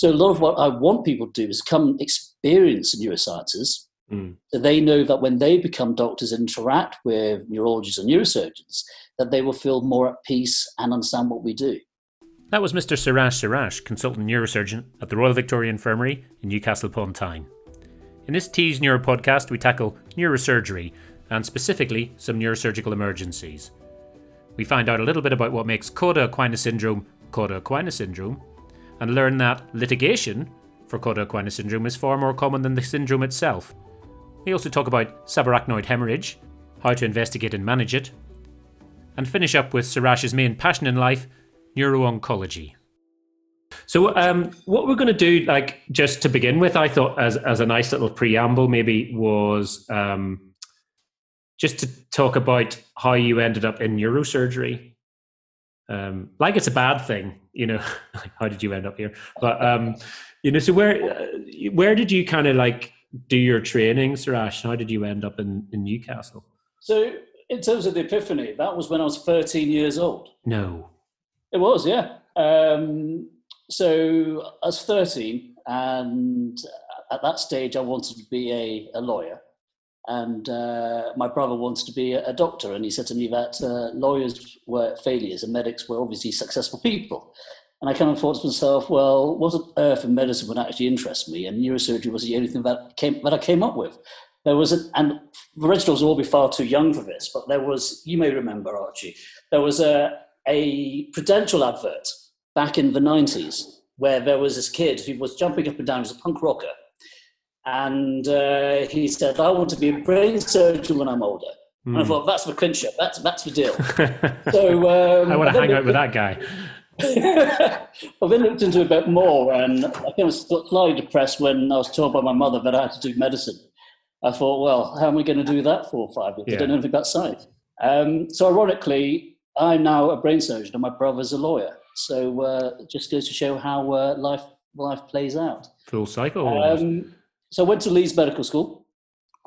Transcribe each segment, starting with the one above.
So a lot of what I want people to do is come experience the neurosciences. Mm. So they know that when they become doctors and interact with neurologists and neurosurgeons, that they will feel more at peace and understand what we do. That was Mr. Surash Surash, consultant neurosurgeon at the Royal Victoria Infirmary in Newcastle upon Tyne. In this TeesNeuro podcast, we tackle neurosurgery and specifically some neurosurgical emergencies. We find out a little bit about what makes Cauda equina syndrome Cauda equina syndrome and learn that litigation for Cauda equina syndrome is far more common than the syndrome itself. We also talk about subarachnoid hemorrhage, how to investigate and manage it, and finish up with Surash's main passion in life, neuro-oncology. So, um, what we're going to do, like just to begin with, I thought as as a nice little preamble, maybe was um, just to talk about how you ended up in neurosurgery. Um, like it's a bad thing, you know. like how did you end up here? But um, you know, so where uh, where did you kind of like do your training, Surash? How did you end up in, in Newcastle? So, in terms of the epiphany, that was when I was 13 years old. No, it was, yeah. Um, so I was 13, and at that stage, I wanted to be a, a lawyer and uh, my brother wanted to be a, doctor. And he said to me that uh, lawyers were failures and medics were obviously successful people. And i kind of thought to myself well what on earth in medicine would actually interest me? And neurosurgery was the only thing that came that i came up with. There was a, and the reginald's will all be far too young for this but there was you may remember archie there was a, a prudential advert back in the 90s where there was this kid who was jumping up and down as a punk rocker and uh, he said, I want to be a brain surgeon when I'm older. Mm. And I hmm. thought, that's the clincher. That's, that's the deal. so um, I want to hang out with that guy. I then looked into it a bit more, and I kind of slightly depressed when I was told by my mother that I had to do medicine. I thought, well, how am I going to do that for five years? Yeah. I don't know anything about science. Um, so, ironically, I'm now a brain surgeon, and my brother's a lawyer. So, uh, it just goes to show how uh, life life plays out. Full cycle. Um, so I went to Leeds Medical School.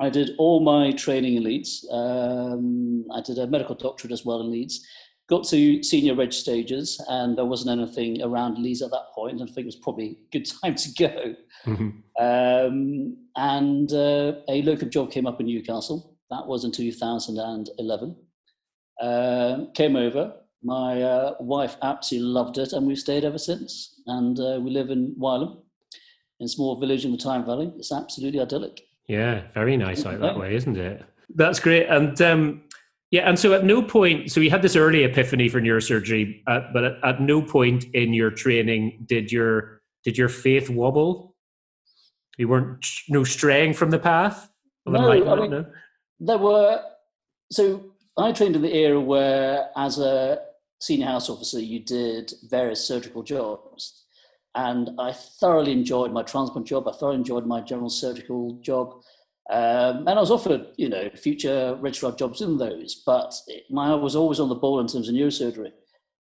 I did all my training in Leeds. Um, I did a medical doctorate as well in Leeds. Got to senior reg stages, and there wasn't anything around Leeds at that point. I think it was probably a good time to go. Mm-hmm. Um, and uh, a local job came up in Newcastle. That was in 2011. Uh, came over. My uh, wife absolutely loved it, and we've stayed ever since. And uh, we live in Wylam in a small village in the Tyne Valley. It's absolutely idyllic. Yeah, very nice out that way, isn't it? That's great. And um, yeah, and so at no point, so you had this early epiphany for neurosurgery, uh, but at, at, no point in your training did your did your faith wobble. You weren't no straying from the path. No, I mean, no? there were. So I trained in the era where, as a senior house officer, you did various surgical jobs and I thoroughly enjoyed my transplant job. I thoroughly enjoyed my general surgical job. Um, and I was offered, you know, future registrar jobs in those, but it, my eye was always on the ball in terms of neurosurgery.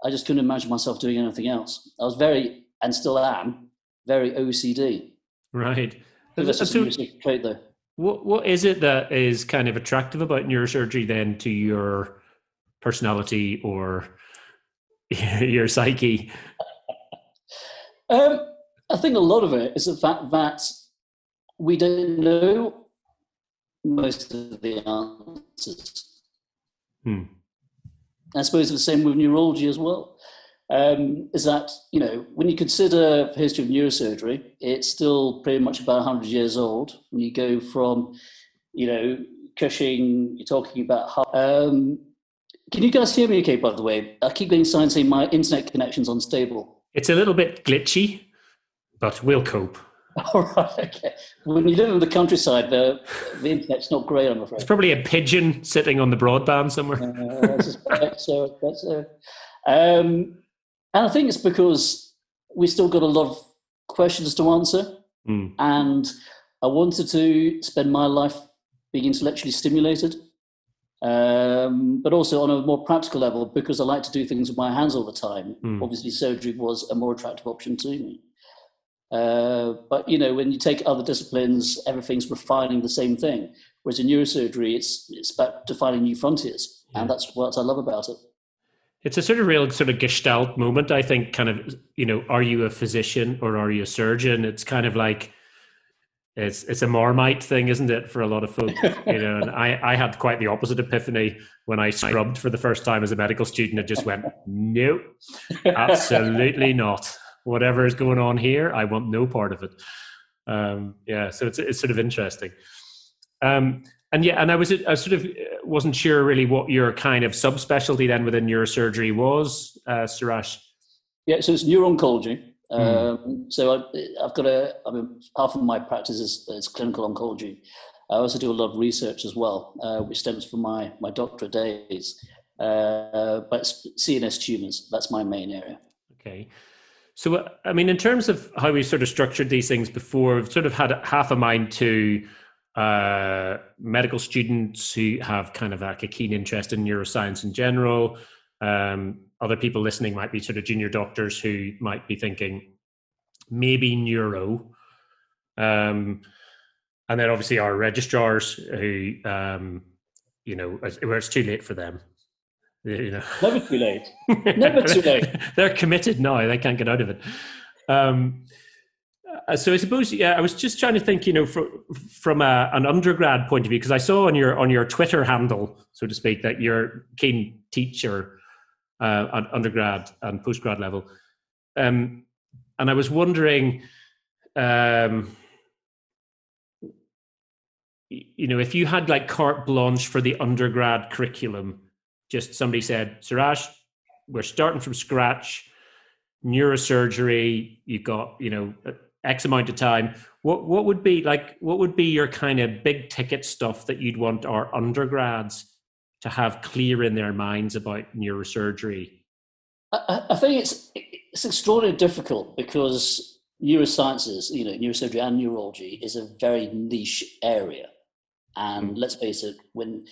I just couldn't imagine myself doing anything else. I was very, and still am, very OCD. Right. That's a trait, though. What What is it that is kind of attractive about neurosurgery then to your personality or your psyche? Um, I think a lot of it is the fact that we don't know most of the answers. Hmm. I suppose the same with neurology as well. Um, is that you know when you consider the history of neurosurgery, it's still pretty much about 100 years old. When you go from you know Cushing, you're talking about. Um, can you guys hear me okay? By the way, I keep getting signs saying my internet connection's unstable. It's a little bit glitchy, but we'll cope. All right, okay. When you live in the countryside, the, the internet's not great, I'm afraid. It's probably a pigeon sitting on the broadband somewhere. Uh, so. so. Um, and I think it's because we still got a lot of questions to answer. Mm. And I wanted to spend my life being intellectually stimulated um, but also on a more practical level, because I like to do things with my hands all the time, mm. obviously surgery was a more attractive option to me. Uh, but you know, when you take other disciplines, everything's refining the same thing. Whereas in neurosurgery, it's it's about defining new frontiers, yeah. and that's what I love about it. it's a sort of real sort of gestalt moment. I think, kind of, you know, are you a physician or are you a surgeon? It's kind of like it's it's a marmite thing, isn't it, for a lot of folk? You know, and I I had quite the opposite epiphany when I scrubbed for the first time as a medical student. I just went, nope, absolutely not. Whatever is going on here, I want no part of it. Um, yeah, so it's it's sort of interesting. Um, and yeah, and I was I sort of uh, wasn't sure really what your kind of subspecialty then within neurosurgery was, uh, Surash. Yeah, so it's neuro-oncology. Mm. Um, so I, have got a, I mean, half of my practice is, is, clinical oncology. I also do a lot of research as well, uh, which stems from my, my doctorate days. Uh, but CNS tumors, that's my main area. Okay. So, uh, I mean, in terms of how we sort of structured these things before, we've sort of had half a mind to uh, medical students who have kind of like a keen interest in neuroscience in general, um, other people listening might be sort of junior doctors who might be thinking maybe neuro. Um, and then obviously our registrars who, um, you know, where it's too late for them. You know. Never too late. Never too late. They're committed now. They can't get out of it. Um, uh, so I suppose, yeah, I was just trying to think, you know, from from a, an undergrad point of view, because I saw on your on your Twitter handle, so to speak, that you're keen teacher uh, at undergrad and postgrad level. Um, and I was wondering, um, you know, if you had like carte blanche for the undergrad curriculum, just somebody said, Surash, we're starting from scratch, neurosurgery, you've got, you know, X amount of time. What what would be like? What would be your kind of big ticket stuff that you'd want our undergrads to have clear in their minds about neurosurgery? I, I think it's it's extraordinarily difficult because neurosciences, you know, neurosurgery and neurology is a very niche area. And mm. let's face it, when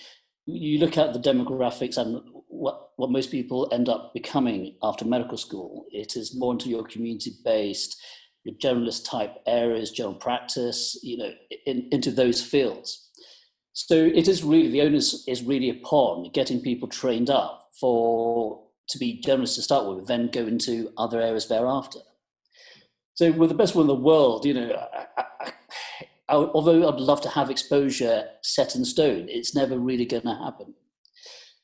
you look at the demographics and what, what most people end up becoming after medical school, it is more into your community based, your generalist type areas, general practice, you know, in, into those fields. So it is really the onus is really upon getting people trained up for to be generous to start with, then go into other areas thereafter. So with the best one in the world, you know, I, I, I, although I'd love to have exposure set in stone, it's never really going to happen.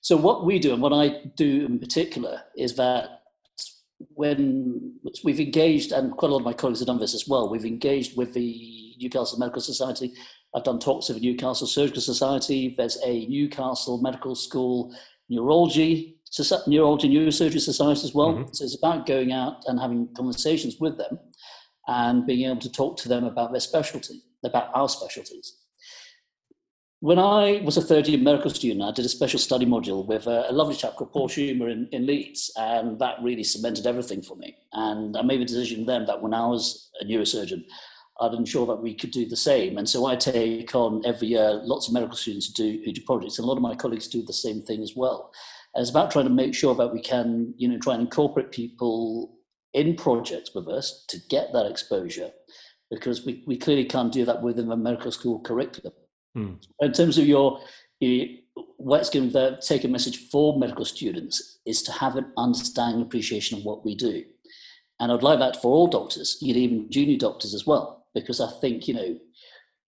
So what we do and what I do in particular is that when we've engaged, and quite a lot of my colleagues have done this as well, we've engaged with the Newcastle Medical Society I've done talks with the Newcastle Surgical Society. There's a Newcastle Medical School neurology, neurology neurosurgery society as well. Mm-hmm. So it's about going out and having conversations with them and being able to talk to them about their specialty, about our specialties. When I was a third year medical student, I did a special study module with a, a lovely chap called Paul Schumer in, in Leeds, and that really cemented everything for me. And I made a decision then that when I was a neurosurgeon, I'd ensure that we could do the same. And so I take on every year lots of medical students who do, who do projects, and a lot of my colleagues do the same thing as well. And it's about trying to make sure that we can, you know, try and incorporate people in projects with us to get that exposure, because we, we clearly can't do that within the medical school curriculum. Hmm. In terms of your, your what's going to take a message for medical students is to have an understanding appreciation of what we do. And I'd like that for all doctors, even junior doctors as well because I think, you know,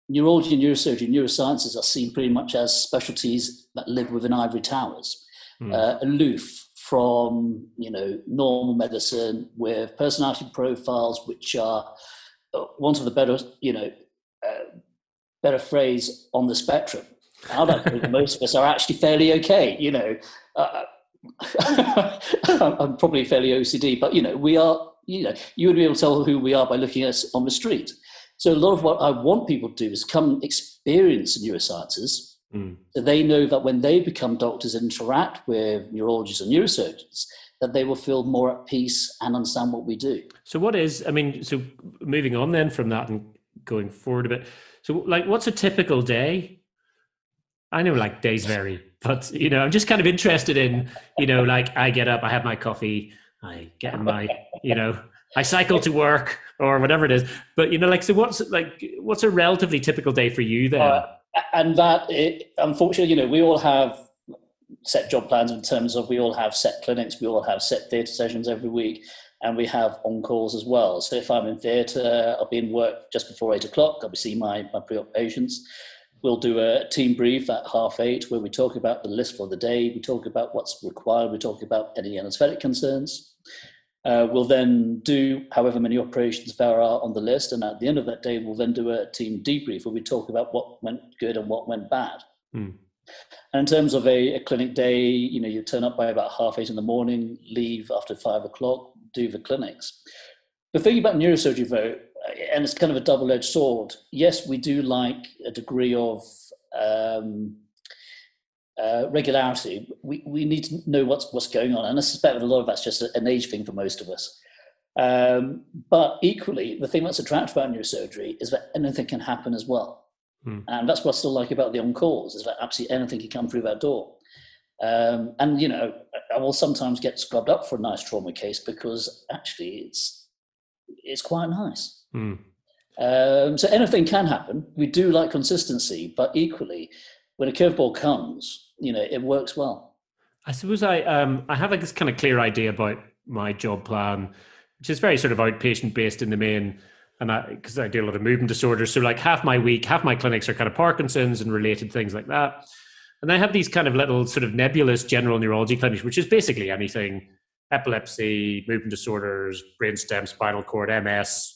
neurology, neurosurgery, neurosciences are seen pretty much as specialties that live within ivory towers, mm. uh, aloof from, you know, normal medicine with personality profiles which are, uh, want of the better, you know, uh, better phrase, on the spectrum. Like to think most of us are actually fairly okay, you know. Uh, I'm probably fairly OCD, but you know, we are. You know, you would be able to tell who we are by looking at us on the street. So a lot of what I want people to do is come experience neurosciences. Mm. So they know that when they become doctors and interact with neurologists and neurosurgeons, that they will feel more at peace and understand what we do. So what is, I mean, so moving on then from that and going forward a bit. So like what's a typical day? I know like days vary, but you know, I'm just kind of interested in, you know, like I get up, I have my coffee, I get my, you know, I cycle to work or whatever it is. But you know, like, so what's like, what's a relatively typical day for you then? Uh, and that, it, unfortunately, you know, we all have set job plans in terms of we all have set clinics, we all have set theatre sessions every week, and we have on calls as well. So if I'm in theatre, I'll be in work just before eight o'clock. I'll be seeing my, my pre op patients. We'll do a team brief at half eight where we talk about the list for the day, we talk about what's required, we talk about any anaesthetic concerns. Uh, we'll then do however many operations there are on the list, and at the end of that day, we'll then do a team debrief where we talk about what went good and what went bad. Mm. And in terms of a, a, clinic day, you know, you turn up by about half eight in the morning, leave after five o'clock, do the clinics. The thing about neurosurgery, though, and it's kind of a double-edged sword. Yes, we do like a degree of um, uh, regularity. We, we need to know what's what's going on, and I suspect that a lot of that's just an age thing for most of us. Um, but equally, the thing that's attractive about neurosurgery is that anything can happen as well. Hmm. And that's what I still like about the on calls is that absolutely anything can come through that door. Um, and you know, I will sometimes get scrubbed up for a nice trauma case because actually it's it's quite nice. Hmm. Um, so anything can happen. We do like consistency, but equally, when a curveball comes, you know, it works well. I suppose I um, I have this kind of clear idea about my job plan, which is very sort of outpatient based in the main and I because I do a lot of movement disorders, so like half my week, half my clinics are kind of Parkinson's and related things like that. And I have these kind of little sort of nebulous general neurology clinics, which is basically anything epilepsy, movement disorders, brainstem, spinal cord, MS,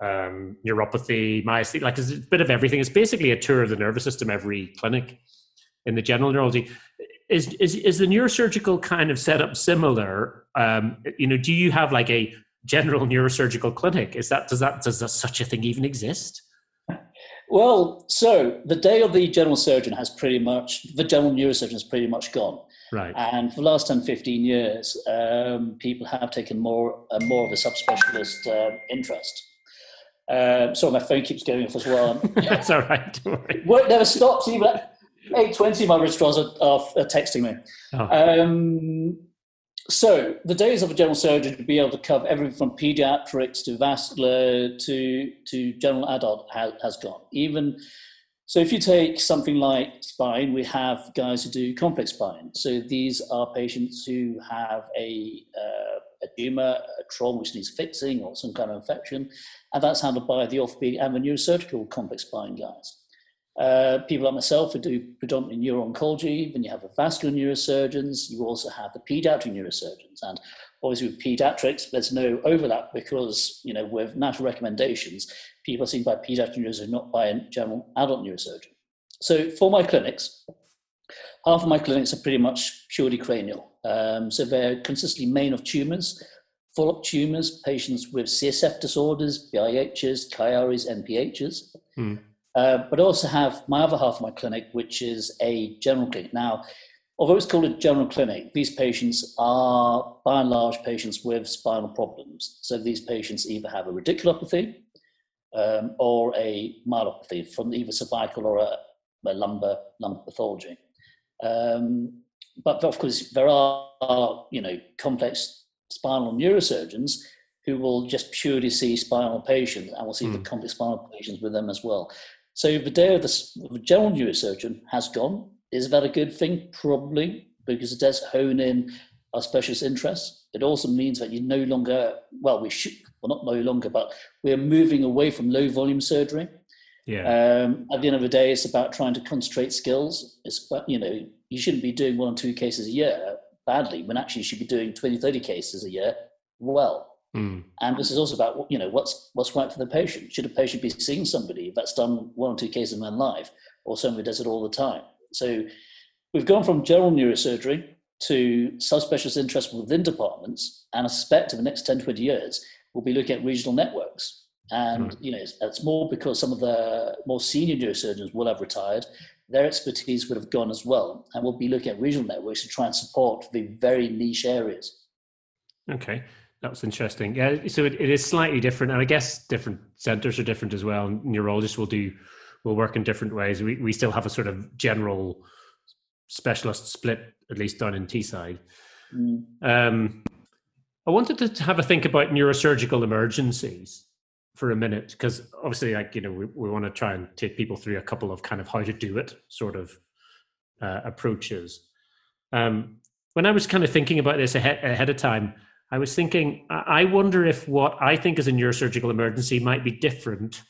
um, neuropathy, myasthenia, like it's a bit of everything. It's basically a tour of the nervous system every clinic in the general neurology. Is, is, is the neurosurgical kind of setup similar? Um, you know, do you have like a general neurosurgical clinic. Is that does that does that, such a thing even exist? Well, so the day of the general surgeon has pretty much the general neurosurgeon has pretty much gone. Right. And for the last 10, 15 years, um, people have taken more uh, more of a subspecialist uh, interest. Um, so my phone keeps going off as well. That's all right. Work never stops. Even at 8.20, my registrars are, are, are texting me. Oh. Um, so the days of a general surgeon to be able to cover everything from pediatrics to vascular to to general adult has, has gone. Even so, if you take something like spine, we have guys who do complex spine. So these are patients who have a uh, a tumor, a trauma which needs fixing, or some kind of infection, and that's handled by the orthopedic and the neurosurgical complex spine guys. Uh, people like myself who do predominantly neuro-oncology, then you have the vascular neurosurgeons, you also have the pediatric neurosurgeons. And obviously with pediatrics, there's no overlap because, you know, with national recommendations, people are seen by pediatric neurosurgeons, not by a general adult neurosurgeon. So for my clinics, half of my clinics are pretty much purely cranial. Um, so they're consistently main of tumors, follow-up tumors, patients with CSF disorders, BIHs, Chiaris, NPHs. Mm. Uh, but I also have my other half of my clinic, which is a general clinic. Now, although it's called a general clinic, these patients are by and large patients with spinal problems. So these patients either have a radiculopathy um, or a myelopathy from either cervical or a, a lumbar, lumbar pathology. Um, but of course, there are, are, you know, complex spinal neurosurgeons who will just purely see spinal patients and will see mm. the hmm. complex spinal patients with them as well. So the day of the general neurosurgeon has gone. Is that a good thing? Probably, because it does hone in our specialist interests. It also means that you no longer, well, we should, well, not no longer, but we're moving away from low volume surgery. Yeah. Um, at the end of the day, it's about trying to concentrate skills. It's, you know, you shouldn't be doing one or two cases a year badly when actually you should be doing 20, 30 cases a year well. Mm. And this is also about you know what's what's right for the patient. Should a patient be seeing somebody that's done one or two cases in their life, or somebody does it all the time? So we've gone from general neurosurgery to subspecialist interest within departments, and I suspect in the next 10, 20 years we'll be looking at regional networks. And mm. you know, it's, it's more because some of the more senior neurosurgeons will have retired. Their expertise would have gone as well, and we'll be looking at regional networks to try and support the very niche areas. Okay. That's interesting. Yeah, so it, it is slightly different, and I guess different centers are different as well. Neurologists will do will work in different ways. We we still have a sort of general specialist split, at least done in Teesside. Mm. Um, I wanted to have a think about neurosurgical emergencies for a minute because obviously, like you know, we, we want to try and take people through a couple of kind of how to do it sort of uh, approaches. Um, when I was kind of thinking about this ahead, ahead of time, I was thinking, I wonder if what I think is a neurosurgical emergency might be different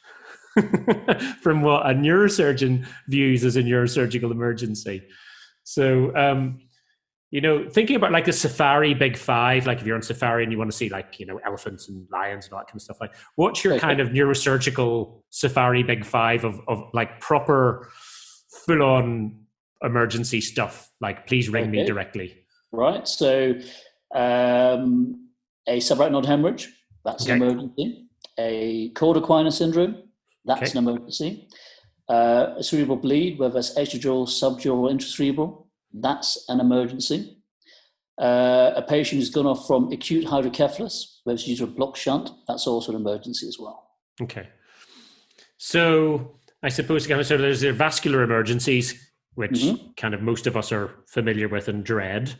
from what a neurosurgeon views as a neurosurgical emergency. So, um, you know, thinking about like a safari big five, like if you're on safari and you want to see like, you know, elephants and lions and all that kind of stuff, like what's your kind of neurosurgical safari big five of, of like proper full on emergency stuff? Like, please ring okay. me directly. Right. So, um, a subarachnoid hemorrhage, that's okay. an emergency. A cauda equina syndrome, that's an emergency. Uh, a cerebral bleed, whether it's extradural, subdural, or intracerebral, that's an emergency. Uh, a patient who's gone off from acute hydrocephalus, where it's due to a block shunt, that's also an emergency as well. Okay. So I suppose again, so there's the vascular emergencies, which mm-hmm. kind of most of us are familiar with and dread.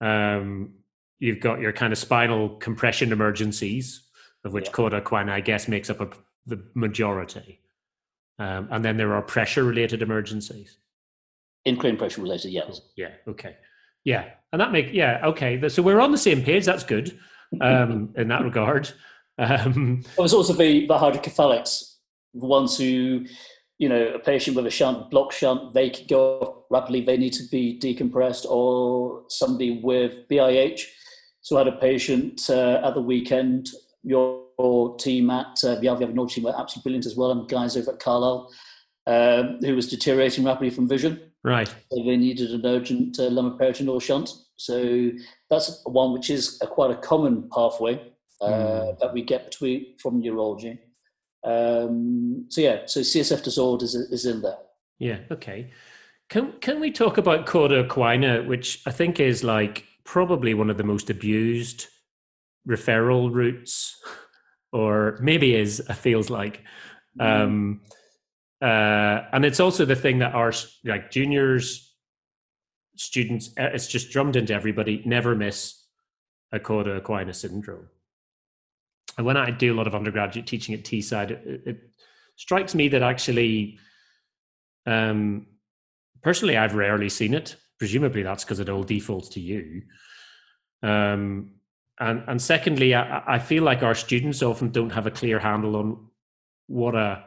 Um, you've got your kind of spinal compression emergencies, of which yeah. equina, I guess, makes up a, the majority. Um, and then there are pressure related emergencies. Increasing pressure related, yes. Yeah, okay. Yeah, and that make yeah, okay. So we're on the same page. That's good um, in that regard. Um, There's also the, the hydrocephalics, the ones who, you know, a patient with a shunt, block shunt, they can go rapidly, they need to be decompressed, or somebody with BIH. So I had a patient uh, at the weekend, your team at uh, the other team were absolutely brilliant as well, and guys over at Carlisle, um, who was deteriorating rapidly from vision. Right. So they needed an urgent uh, lumbar peritoneal shunt. So that's one which is a, quite a common pathway uh, mm. that we get between from neurology. Um, so yeah, so CSF disorders is, is in there. Yeah. Okay. Can can we talk about cauda equina, which I think is like probably one of the most abused referral routes, or maybe is it feels like. Mm. Um, uh, and it's also the thing that our like juniors students uh, it's just drummed into everybody never miss a cauda equina syndrome and when i do a lot of undergraduate teaching at teesside it, it strikes me that actually um, personally i've rarely seen it presumably that's because it all defaults to you um, and and secondly I, I feel like our students often don't have a clear handle on what a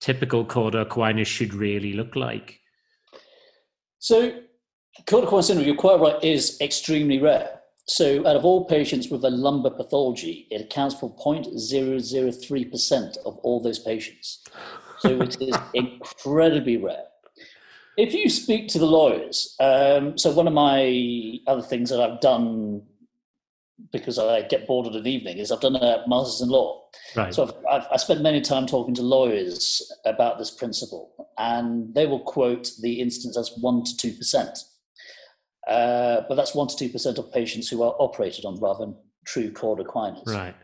typical cauda equina should really look like? So, cauda equina syndrome, you're quite right, is extremely rare. So, out of all patients with a lumbar pathology, it accounts for 0.003% of all those patients. So, it is incredibly rare. If you speak to the lawyers, um, so one of my other things that I've done because I get bored of an evening is I've done a master's in law. Right. So I've, I've, I spent many time talking to lawyers about this principle, and they will quote the instance as one to two percent. Uh, but that's one to two percent of patients who are operated on rather than true cauda equinas. Right.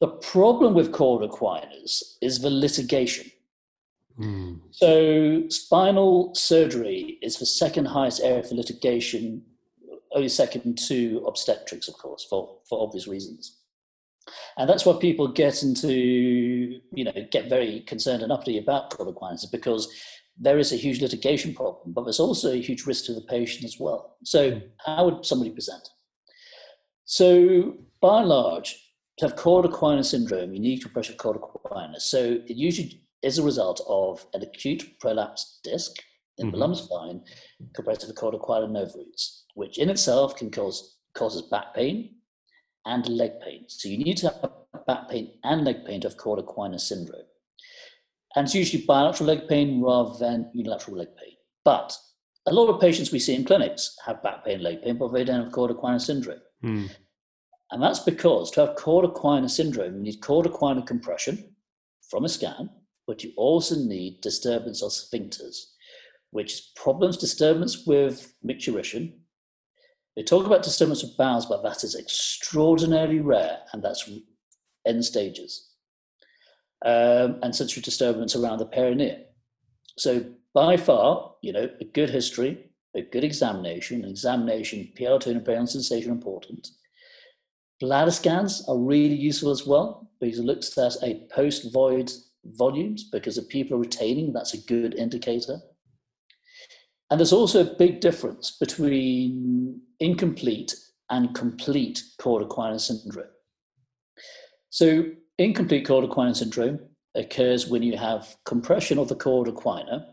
The problem with cauda equinas is the litigation. Mm. So spinal surgery is the second highest area for litigation only second to obstetrics, of course, for, for obvious reasons. And that's why people get into, you know, get very concerned and uppity about equinas because there is a huge litigation problem, but there's also a huge risk to the patient as well. So, hmm. how would somebody present? So, by and large, to have cauda syndrome, you need to cauda equina. So, it usually is a result of an acute prolapsed disc in mm-hmm. the lumbar spine compressed to the cauda equina nerve roots which in itself can cause causes back pain and leg pain. So you need to have back pain and leg pain to have cauda equina syndrome. And it's usually bilateral leg pain rather than unilateral leg pain. But a lot of patients we see in clinics have back pain, leg pain, but they don't have cauda equina syndrome. Mm. And that's because to have cauda equina syndrome, you need cauda equina compression from a scan, but you also need disturbance of sphincters, which is problems, disturbance with micturition, they talk about disturbance of bowels, but that is extraordinarily rare, and that's end stages. Um, and sensory disturbance around the perineum. So by far, you know, a good history, a good examination, examination, PR tone and perineal sensation important. Bladder scans are really useful as well because it looks at a post-void volumes because if people are retaining, that's a good indicator. And there's also a big difference between incomplete and complete cauda equina syndrome. So, incomplete cauda equina syndrome occurs when you have compression of the cauda equina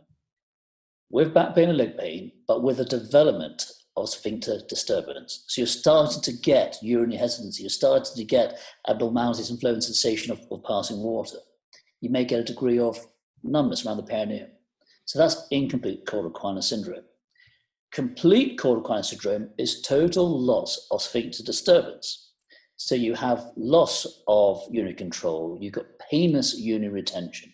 with back pain and leg pain, but with a development of sphincter disturbance. So you're starting to get urinary hesitancy, you're starting to get abnormalities and flow and sensation of, of passing water. You may get a degree of numbness around the perineum. So that's incomplete cauda equina syndrome. Complete cauda equina syndrome is total loss of sphincter disturbance. So you have loss of urinary control, you've got painless urinary retention.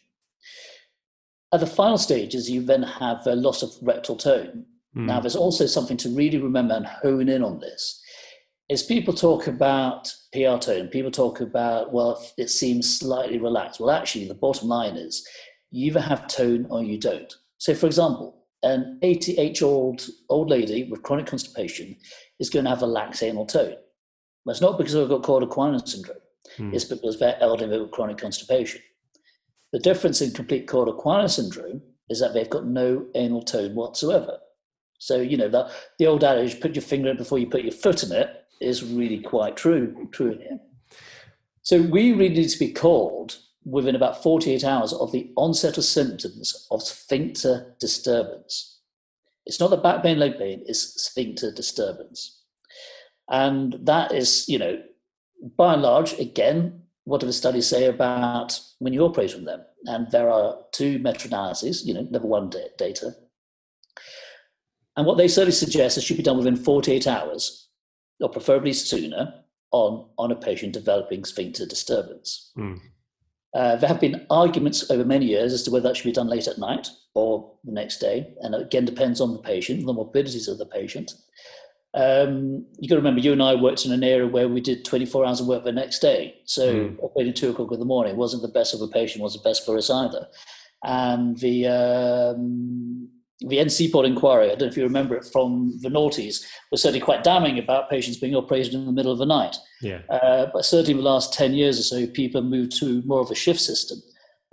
At the final stages, you then have a loss of rectal tone. Mm. Now, there's also something to really remember and hone in on this. Is people talk about PR tone, people talk about, well, it seems slightly relaxed. Well, actually, the bottom line is you either have tone or you don't. So, for example, an 88 year old old lady with chronic constipation is going to have a lax anal tone. That's not because they've got equina syndrome. Mm. It's because they're elderly with chronic constipation. The difference in complete cauda equina syndrome is that they've got no anal tone whatsoever. So, you know, the, the old adage, put your finger in before you put your foot in it, is really quite true, true in here. So we really need to be called within about 48 hours of the onset of symptoms of sphincter disturbance. It's not the back pain, leg pain, it's sphincter disturbance. And that is, you know, by and large, again, what do the studies say about when you operate on them? And there are two meta-analyses, you know, level one data. And what they certainly suggest is should be done within 48 hours, or preferably sooner, on, on a patient developing sphincter disturbance. Mm. Uh, there have been arguments over many years as to whether that should be done late at night or the next day, and again depends on the patient, the morbidities of the patient. Um, you got to remember, you and I worked in an area where we did 24 hours of work the next day. So mm. operating two o'clock in the morning wasn't the best of a patient, wasn't the best for us either. And the um, the NCEPOD inquiry, I don't know if you remember it from the noughties, was certainly quite damning about patients being operated in the middle of the night. Yeah. Uh, but certainly in the last 10 years or so, people have moved to more of a shift system.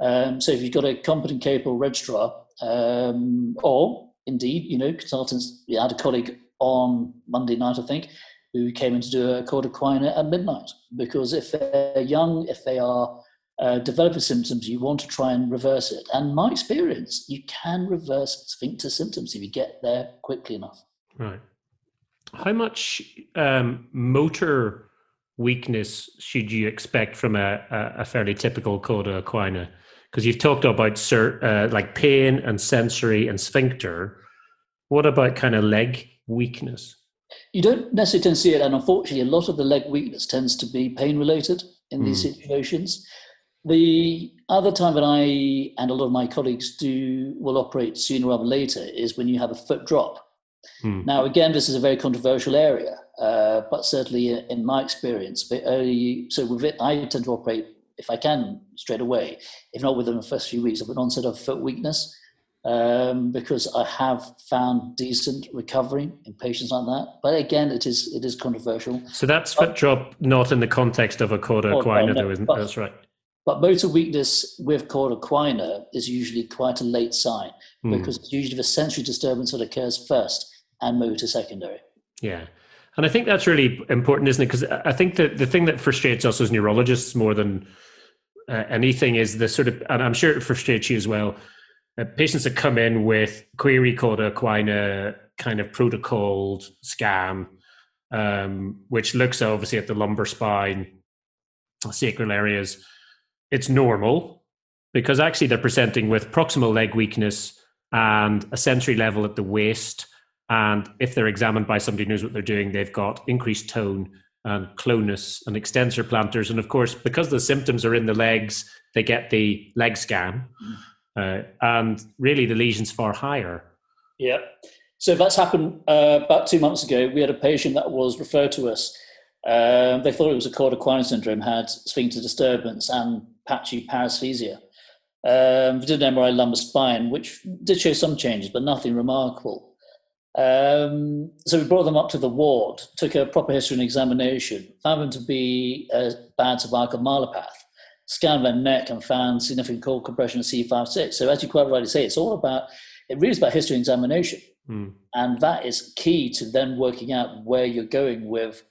Um, so if you've got a competent, capable registrar, um, or indeed, you know, consultants, we had a colleague on Monday night, I think, who came in to do a cauda equina at midnight. Because if they're young, if they are uh, developing symptoms, you want to try and reverse it. And my experience, you can reverse sphincter symptoms if you get there quickly enough. Right. How much um, motor weakness should you expect from a, a, fairly typical cauda equina? Because you've talked about uh, like pain and sensory and sphincter. What about kind of leg weakness? You don't necessarily tend to see it, and unfortunately, a lot of the leg weakness tends to be pain related in these mm. situations. The other time that I and a lot of my colleagues do will operate sooner rather than later is when you have a foot drop. Hmm. Now, again, this is a very controversial area, uh, but certainly in my experience, the early, so with it, I tend to operate, if I can, straight away, if not within the first few weeks of an onset of foot weakness, um, because I have found decent recovery in patients like that. But again, it is it is controversial. So that's foot drop, not in the context of a cauda equina, though, isn't but, that's right? But motor weakness with cauda equina is usually quite a late sign mm. because it's usually the sensory disturbance that occurs first and motor secondary. Yeah. And I think that's really important, isn't it? Because I think that the thing that frustrates us as neurologists more than uh, anything is the sort of, and I'm sure it frustrates you as well, uh, patients that come in with query cauda equina kind of protocoled scan, um, which looks obviously at the lumbar spine, sacral areas, it's normal because actually they're presenting with proximal leg weakness and a sensory level at the waist. And if they're examined by somebody who knows what they're doing, they've got increased tone and clonus and extensor plantars. And of course, because the symptoms are in the legs, they get the leg scan. Uh, and really, the lesion's far higher. Yeah. So that's happened uh, about two months ago. We had a patient that was referred to us. Um, they thought it was a equina syndrome, had sphincter disturbance and patchy paresthesia. Um, we did an MRI lumbar spine, which did show some changes, but nothing remarkable. Um, so we brought them up to the ward, took a proper history and examination, found them to be a bad cervical myelopathy, scanned their neck and found significant cord compression of C5-6. So as you quite rightly say, it's all about, it really is about history and examination. Mm. And that is key to then working out where you're going with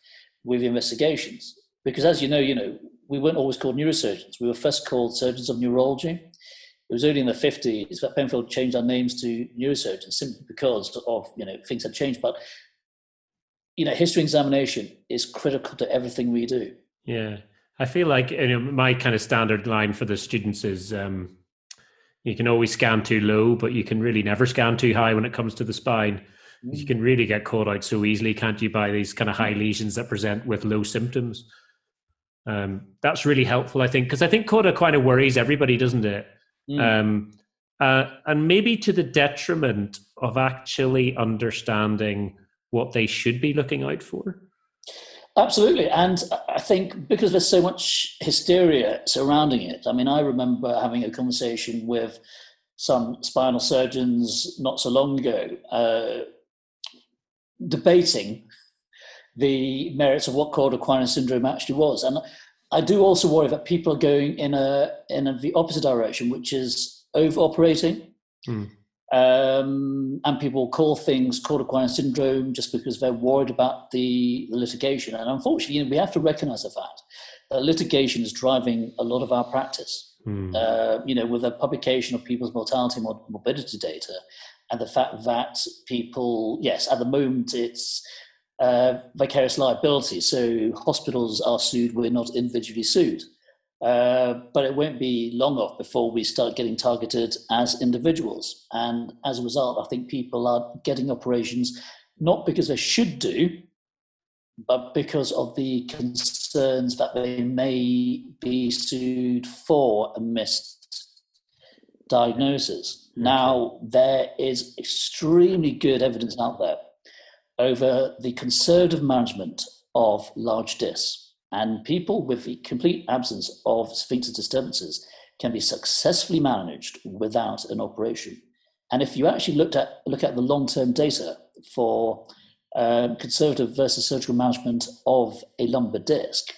with investigations. Because as you know, you know, we weren't always called neurosurgeons. We were first called surgeons of neurology. It was only in the 50s that Penfield changed our names to neurosurgeons simply because of, you know, things had changed. But, you know, history examination is critical to everything we do. Yeah. I feel like you know, my kind of standard line for the students is um, you can always scan too low, but you can really never scan too high when it comes to the spine. Mm. You can really get caught out so easily, can't you, by these kind of high lesions that present with low symptoms. Um, that's really helpful, I think, because I think cauda kind of worries everybody, doesn't it? Mm. Um, uh, and maybe to the detriment of actually understanding what they should be looking out for. Absolutely. And I think because there's so much hysteria surrounding it, I mean, I remember having a conversation with some spinal surgeons not so long ago, uh, debating the merits of what cauda equina syndrome actually was. And I do also worry that people are going in a in a, the opposite direction, which is over operating. Mm. Um, and people call things cauda equina syndrome just because they're worried about the, the litigation. And unfortunately, you know, we have to recognize the fact that litigation is driving a lot of our practice. Mm. Uh, you know, with the publication of people's mortality and morbidity data, and the fact that people, yes, at the moment it's uh, vicarious liability. So hospitals are sued, we're not individually sued. Uh, but it won't be long off before we start getting targeted as individuals. And as a result, I think people are getting operations not because they should do, but because of the concerns that they may be sued for a missed diagnosis. Now, there is extremely good evidence out there over the conservative management of large discs and people with the complete absence of sphincter disturbances can be successfully managed without an operation. And if you actually looked at look at the long-term data for um, conservative versus surgical management of a lumbar disc,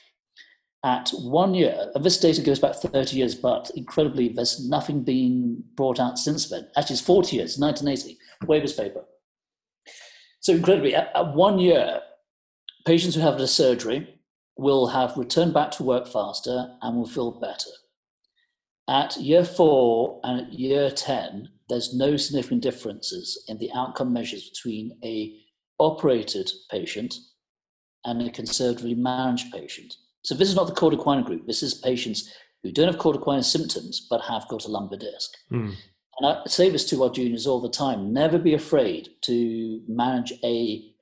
at one year, and this data goes back 30 years, but incredibly, there's nothing being brought out since then. Actually, it's 40 years, 1980, Weber's paper. So incredibly, at, at one year, patients who have a surgery will have returned back to work faster and will feel better. At year four and at year 10, there's no significant differences in the outcome measures between a operated patient and a conservatively managed patient. So this is not the equina group. This is patients who don't have equina symptoms but have got a lumbar disc. Mm. And I say this to our juniors all the time: never be afraid to manage a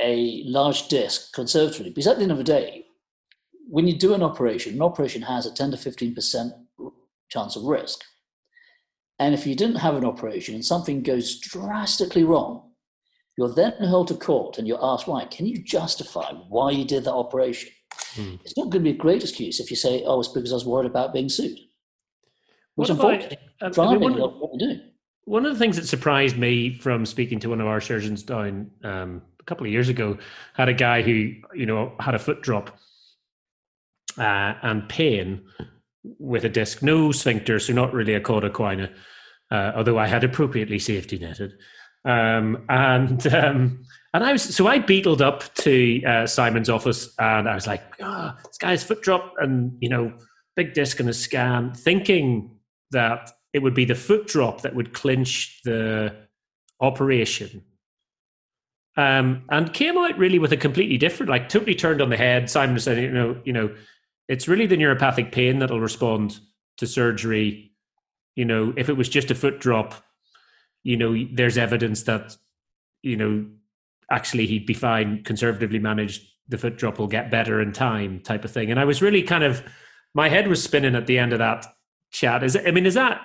a large disc conservatively. Because at the end of the day, when you do an operation, an operation has a 10 to 15% chance of risk. And if you didn't have an operation and something goes drastically wrong, you're then held to court and you're asked, why. can you justify why you did that operation? Hmm. It's not going to be a great excuse if you say, oh, it's because I was worried about being sued. Which unfortunately, driving I mean, one, what we do. One of the things that surprised me from speaking to one of our surgeons down um, a couple of years ago had a guy who you know had a foot drop uh, and pain with a disc, no sphincter, so not really a cauda equina, uh, although I had appropriately safety netted. Um, and um, and I was so I beetled up to uh, Simon's office and I was like, oh, this guy's foot drop and you know big disc in a scan, thinking that it would be the foot drop that would clinch the operation um, and came out really with a completely different, like totally turned on the head. Simon said, you know, you know, it's really the neuropathic pain that'll respond to surgery. You know, if it was just a foot drop, you know, there's evidence that, you know, actually he'd be fine, conservatively managed. The foot drop will get better in time, type of thing. And I was really kind of, my head was spinning at the end of that chat. Is it, I mean, is that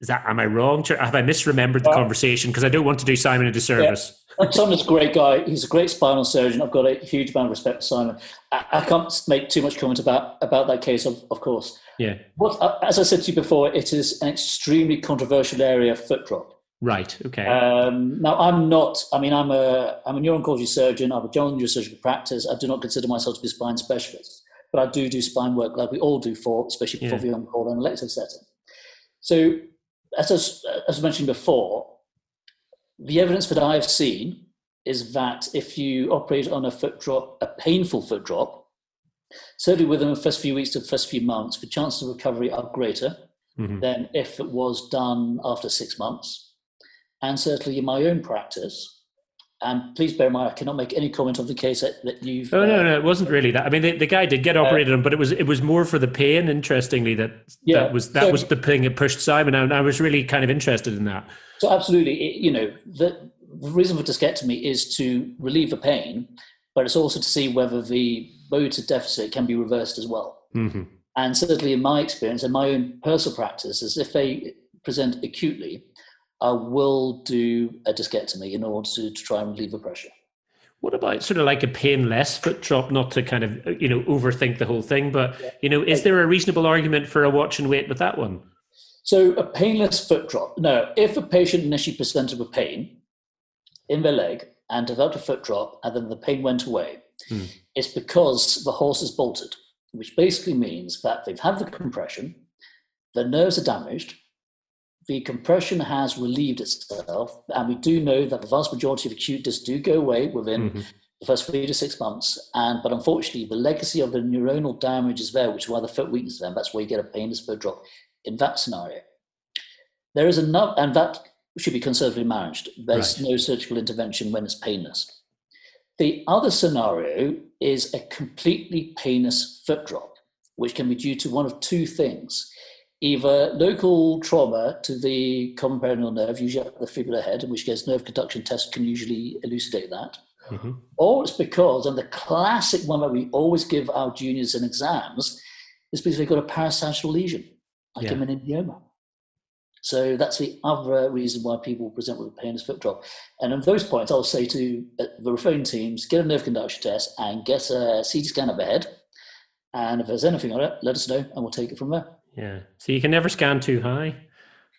is that am I wrong? Have I misremembered the conversation? Because I don't want to do Simon a disservice. Yeah. Simon's a great guy. He's a great spinal surgeon. I've got a huge amount of respect for Simon. I, I can't make too much comment about about that case, of, of course. Yeah. What, uh, as I said to you before, it is an extremely controversial area, foot drop. Right. Okay. Um, now, I'm not. I mean, I'm a I'm a neuro-oncology surgeon. I have a general neurosurgical practice. I do not consider myself to be a spine specialist, but I do do spine work, like we all do for, especially yeah. for the on-call and elective setting. So as, as, as mentioned before, the evidence that I've seen is that if you operate on a foot drop, a painful foot drop, certainly within the first few weeks to the first few months, the chances of recovery are greater mm-hmm. than if it was done after six months. And certainly in my own practice, and please bear in mind, I cannot make any comment on the case that, that you've. Oh no, uh, no, it wasn't really that. I mean, the, the guy did get uh, operated uh, on, but it was it was more for the pain. Interestingly, that yeah, that was that so, was the thing that pushed Simon, and I was really kind of interested in that. So absolutely, it, you know, the, the reason for discectomy is to relieve the pain, but it's also to see whether the motor deficit can be reversed as well. Mm-hmm. And certainly, in my experience and my own personal practice, is if they present acutely, I will do a discectomy in order to, to try and relieve the pressure. What about sort of like a painless foot drop? Not to kind of you know overthink the whole thing, but yeah. you know, is there a reasonable argument for a watch and wait with that one? So a painless foot drop. No, if a patient initially presented with pain in their leg and developed a foot drop, and then the pain went away, hmm. it's because the horse is bolted, which basically means that they've had the compression, the nerves are damaged, the compression has relieved itself, and we do know that the vast majority of acute discs do go away within mm-hmm. the first three to six months. And but unfortunately, the legacy of the neuronal damage is there, which is why the foot weakens them. That's why you get a painless foot drop in that scenario. There is enough, and that should be conservatively managed. There's right. no surgical intervention when it's painless. The other scenario is a completely painless foot drop, which can be due to one of two things either local trauma to the common peroneal nerve, usually at the fibular head, in which case nerve conduction tests can usually elucidate that. Mm-hmm. Or it's because, and the classic one that we always give our juniors in exams, is because they've got a parasagittal lesion, like yeah. a meningioma. So that's the other reason why people present with a painless foot drop. And on those points, I'll say to uh, the referring teams, get a nerve conduction test and get a CT scan of the head. And if there's anything on it, let us know and we'll take it from there. Yeah. So you can never scan too high.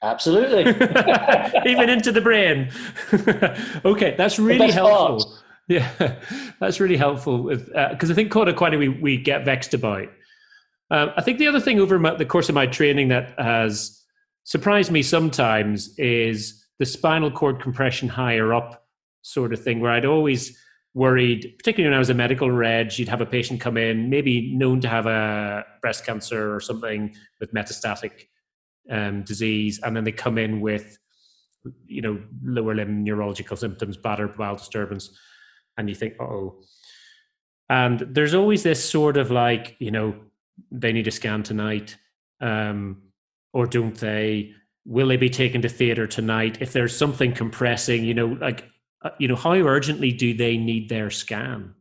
Absolutely. Even into the brain. okay, that's really helpful. Part. Yeah, that's really helpful because uh, I think equina we, we get vexed about. Um, I think the other thing over my, the course of my training that has surprised me sometimes is the spinal cord compression higher up sort of thing, where I'd always worried, particularly when I was a medical reg, you'd have a patient come in, maybe known to have a breast cancer or something with metastatic um, disease, and then they come in with, you know, lower limb neurological symptoms, bladder bowel disturbance, and you think, oh. And there's always this sort of like, you know, they need a scan tonight, um, or don't they? Will they be taken to theatre tonight? If there's something compressing, you know, like uh, you know, how urgently do they need their scan?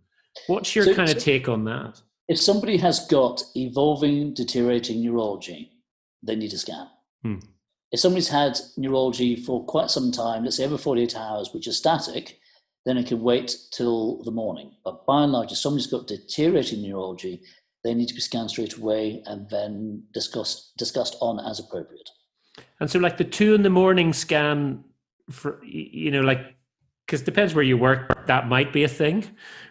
What's your so, kind of take on that? If somebody has got evolving deteriorating neurology, they need a scan. Hmm. If somebody's had neurology for quite some time, let's say over 48 hours, which is static, then it can wait till the morning. But by and large, if somebody's got deteriorating neurology, they need to be scanned straight away and then discussed discussed on as appropriate. And so, like the two in the morning scan, for you know, like because depends where you work, that might be a thing.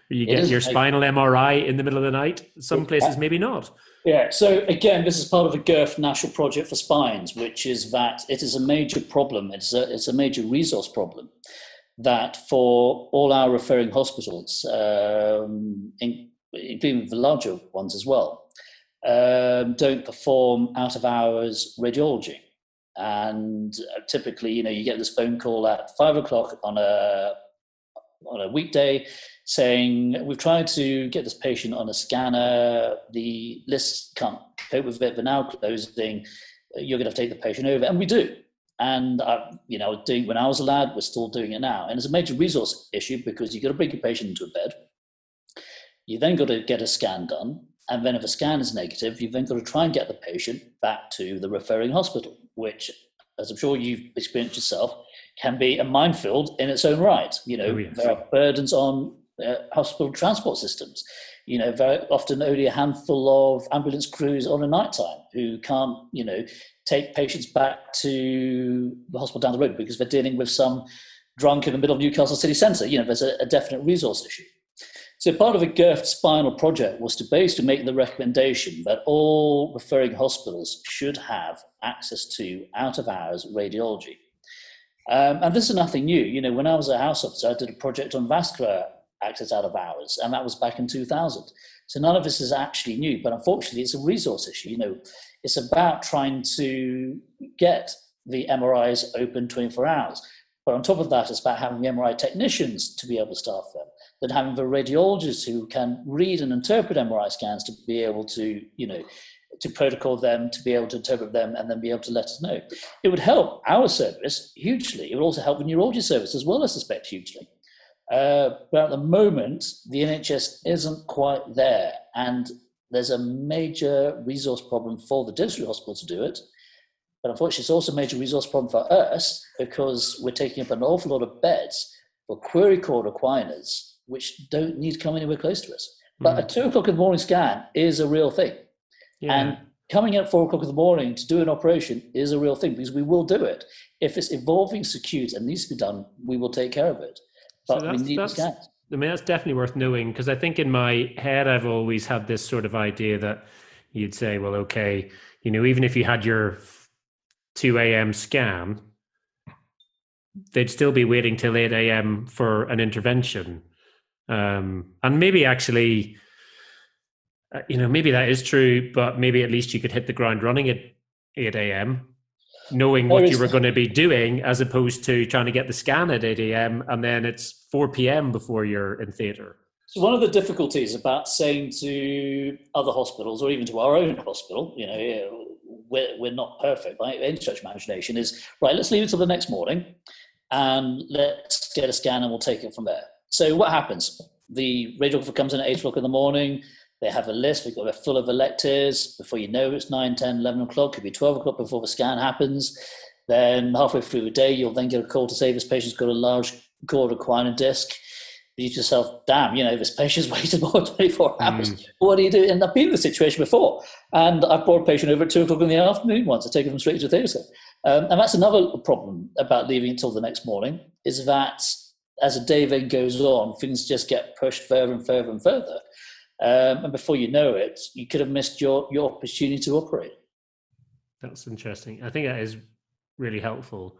You get your spinal MRI in the middle of the night. Some places maybe not. Yeah. So again, this is part of a GIRF national project for spines, which is that it is a major problem. It's a it's a major resource problem that for all our referring hospitals, um, in, including the larger ones as well, um, don't perform out of hours radiology. And uh, typically, you know, you get this phone call at five o'clock on a on a weekday saying we've tried to get this patient on a scanner. The list can't cope with it. They're now closing. You're going to, to take the patient over, and we do. And I, you know, doing when I was a lad, we're still doing it now, and it's a major resource issue because you've got to bring your patient into a bed. You then got to get a scan done, and then if a scan is negative, you've then got to try and get the patient back to the referring hospital which, as I'm sure you've experienced yourself, can be a minefield in its own right. You know, oh, yes. there are burdens on uh, hospital transport systems. You know, very often only a handful of ambulance crews on a night time who can't, you know, take patients back to the hospital down the road because they're dealing with some drunk in the middle of Newcastle city centre. You know, there's a, a definite resource issue. So part of a GIRF spinal project was to basically make the recommendation that all referring hospitals should have access to out of hours radiology. Um, and this is nothing new. You know, when I was a house officer, I did a project on vascular access out of hours, and that was back in 2000. So none of this is actually new, but unfortunately, it's a resource issue. You know, it's about trying to get the MRIs open 24 hours. But on top of that, it's about having the MRI technicians to be able to staff them, then having the radiologists who can read and interpret MRI scans to be able to, you know, to protocol them, to be able to interpret them, and then be able to let us know. It would help our service hugely. It would also help the neurology service as well, I suspect, hugely. Uh, but at the moment, the NHS isn't quite there, and there's a major resource problem for the district hospital to do it. But unfortunately, it's also a major resource problem for us because we're taking up an awful lot of beds for query core requirements, which don't need to come anywhere close to us. But mm. a two o'clock in the morning scan is a real thing. Yeah. And coming at four o'clock in the morning to do an operation is a real thing because we will do it. If it's evolving acute and needs to be done, we will take care of it. But so we need the scans. I mean, that's definitely worth knowing because I think in my head, I've always had this sort of idea that you'd say, well, okay, you know, even if you had your 2 a.m. scan, they'd still be waiting till 8 a.m. for an intervention. Um, and maybe actually, uh, you know, maybe that is true, but maybe at least you could hit the ground running at 8 a.m., knowing what you were going to be doing, as opposed to trying to get the scan at 8 a.m. and then it's 4 p.m. before you're in theatre. So one of the difficulties about saying to other hospitals, or even to our own hospital, you know, we're, we're not perfect by any stretch of imagination, is right, let's leave it till the next morning and let's get a scan and we'll take it from there. So what happens? The radiographer comes in at 8 o'clock in the morning, they have a list, we've got a full of electives. Before you know it, it's 9, 10, 11 o'clock, could be 12 o'clock before the scan happens. Then halfway through the day, you'll then get a call to say this patient's got a large cord requiring disc you yourself, damn, you know, this patient's waited more than 24 hours. Mm. What do you do? And I've been in this situation before. And I've brought a patient over at two o'clock in the afternoon once. I've taken them straight to the theatre. Um, and that's another problem about leaving until the next morning, is that as the day then goes on, things just get pushed further and further and further. Um, and before you know it, you could have missed your, your opportunity to operate. That's interesting. I think that is really helpful.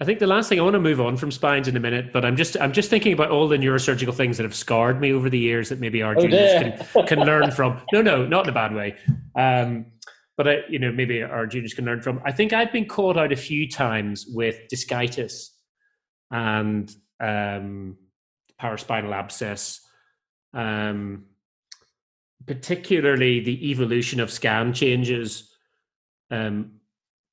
I think the last thing I want to move on from spines in a minute, but I'm just I'm just thinking about all the neurosurgical things that have scarred me over the years that maybe our oh, juniors can, can learn from. No, no, not in a bad way. Um, but I, you know, maybe our juniors can learn from. I think I've been caught out a few times with discitis and um, paraspinal abscess, um, particularly the evolution of scan changes. Um,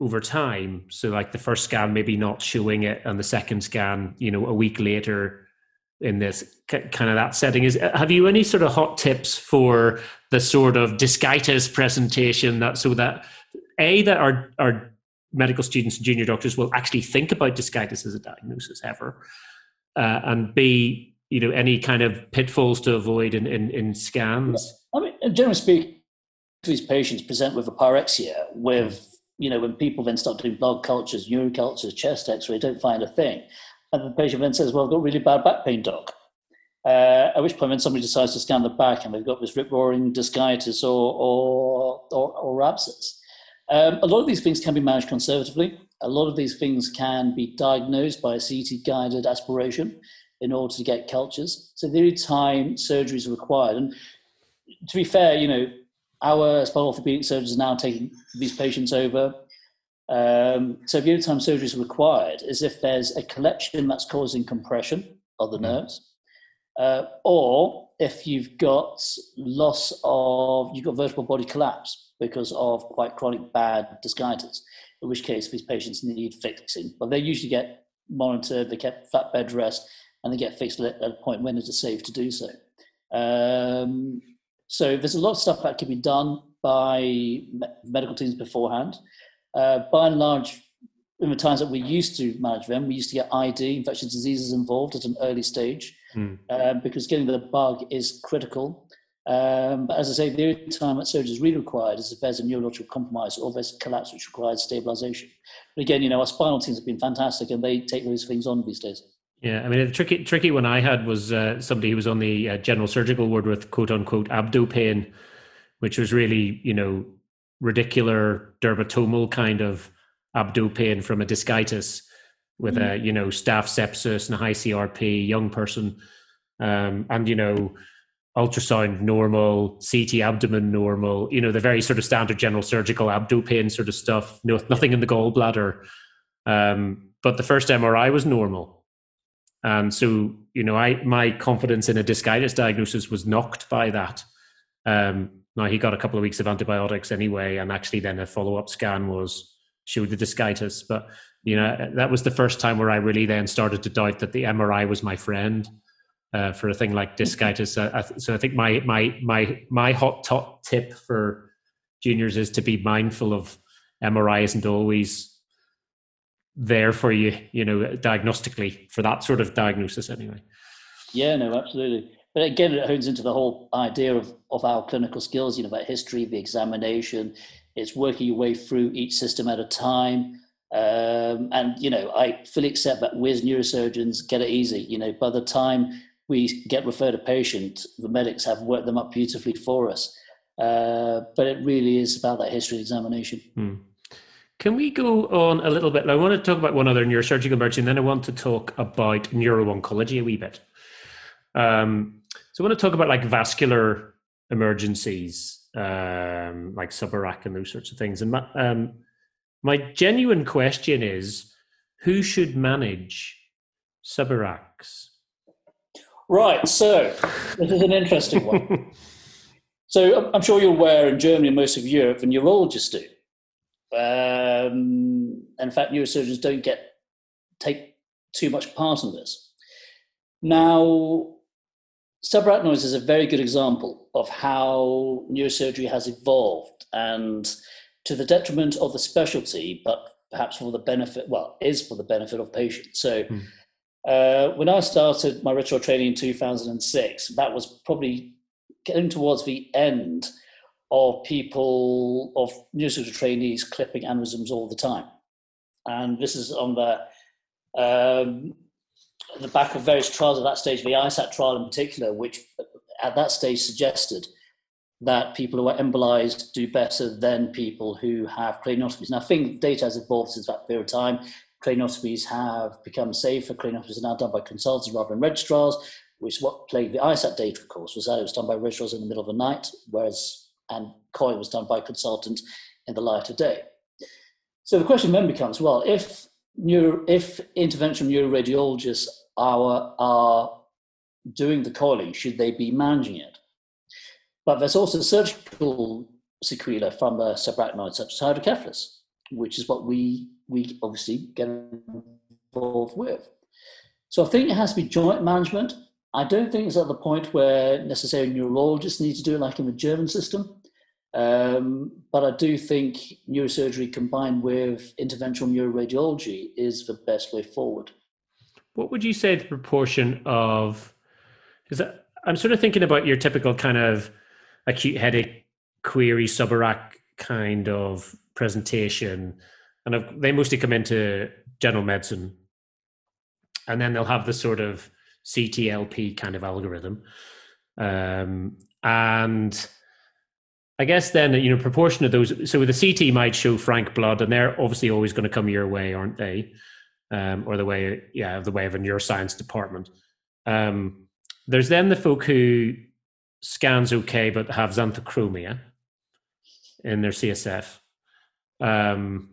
over time. So like the first scan maybe not showing it, and the second scan, you know, a week later in this kind of that setting is have you any sort of hot tips for the sort of discitis presentation that so that a that our our medical students and junior doctors will actually think about discitis as a diagnosis ever uh, and b you know any kind of pitfalls to avoid in in, in scans i mean generally speaking these patients present with a pyrexia with you know, when people then start doing blood cultures, urine cultures, chest x-ray, don't find a thing. And the patient then says, well, I've got really bad back pain, doc. Uh, at which point when somebody decides to scan the back and they've got this rip-roaring discitis or, or, or, or abscess. Um, a lot of these things can be managed conservatively. A lot of these things can be diagnosed by a CT-guided aspiration in order to get cultures. So the only time surgery is required. And to be fair, you know, our spinal orthopedic surgeons are now taking these patients over. Um, so the only time surgery is required is if there's a collection that's causing compression of the mm-hmm. nerves, uh, or if you've got loss of, you've got vertebral body collapse because of quite chronic bad discitis, in which case these patients need fixing. But they usually get monitored, they get flat bed rest, and they get fixed at a point when it is safe to do so. Um, so there's a lot of stuff that can be done by medical teams beforehand. Uh, by and large, in the times that we used to manage them, we used to get ID, infectious diseases involved at an early stage mm. um, because getting the bug is critical. Um, but as I say, the only time that surgery is really required is if there's a neurological compromise or there's collapse which requires stabilization. But again, you know, our spinal teams have been fantastic and they take those things on these days. Yeah, I mean, the tricky tricky one I had was uh, somebody who was on the uh, general surgical ward with quote unquote abdo pain, which was really you know radicular dermatomal kind of abdo pain from a discitis, with mm. a you know staph sepsis and a high CRP, young person, um, and you know ultrasound normal, CT abdomen normal, you know the very sort of standard general surgical abdo pain sort of stuff. No, nothing in the gallbladder. Um, but the first MRI was normal, and so you know I my confidence in a discitis diagnosis was knocked by that. Um, now he got a couple of weeks of antibiotics anyway, and actually then a follow up scan was showed the discitis. But you know that was the first time where I really then started to doubt that the MRI was my friend uh, for a thing like discitis. Uh, so I think my my my my hot top tip for juniors is to be mindful of MRI isn't always there for you, you know, diagnostically for that sort of diagnosis anyway. Yeah, no, absolutely. But again, it hones into the whole idea of, of our clinical skills, you know, about history, the examination. It's working your way through each system at a time. Um, and, you know, I fully accept that we as neurosurgeons get it easy. You know, by the time we get referred a patient, the medics have worked them up beautifully for us. Uh, but it really is about that history examination. Hmm. Can we go on a little bit? I want to talk about one other neurosurgical emergency, and then I want to talk about neuro-oncology a wee bit. Um, so I want to talk about like vascular emergencies, um, like subarach and those sorts of things. And my, um, my genuine question is, who should manage subarachs? Right. So this is an interesting one. so I'm sure you're aware in Germany and most of Europe, the neurologists do. Um, in fact, neurosurgeons don't get take too much part in this. Now, subarachnoids is a very good example of how neurosurgery has evolved and to the detriment of the specialty, but perhaps for the benefit, well, is for the benefit of patients. So mm. Uh, when I started my retro training in 2006, that was probably getting towards the end of people, of neurosurgery trainees clipping aneurysms all the time. And this is on the um, the back of various trials at that stage, the ISAT trial in particular, which at that stage suggested that people who are embolized do better than people who have craniotomies. Now, I think data has evolved since that period of time. Craniotomies have become safer. Craniotomies are now done by consultants rather than registrars, which what plagued the ISAT data, of course, was that it was done by registrars in the middle of the night, whereas and COIL was done by consultants in the light of day. So the question then becomes, well, if neuro, if interventional neuroradiologists are, are doing the coiling, should they be managing it? But there's also surgical sequelae from a subarachnoid such as hydrocephalus, which is what we, we obviously get involved with. So I think it has to be joint management. I don't think it's at the point where necessarily neurologists need to do it like in the German system. Um, but I do think neurosurgery combined with interventional neuroradiology is the best way forward. What would you say the proportion of? Is that I'm sort of thinking about your typical kind of acute headache query subarach kind of presentation, and I've, they mostly come into general medicine, and then they'll have the sort of CTLP kind of algorithm, um, and I guess then you know proportion of those. So the CT might show frank blood, and they're obviously always going to come your way, aren't they? Um, or the way, yeah, the way of a neuroscience department. Um, there's then the folk who scans okay but have xanthochromia in their CSF. Um,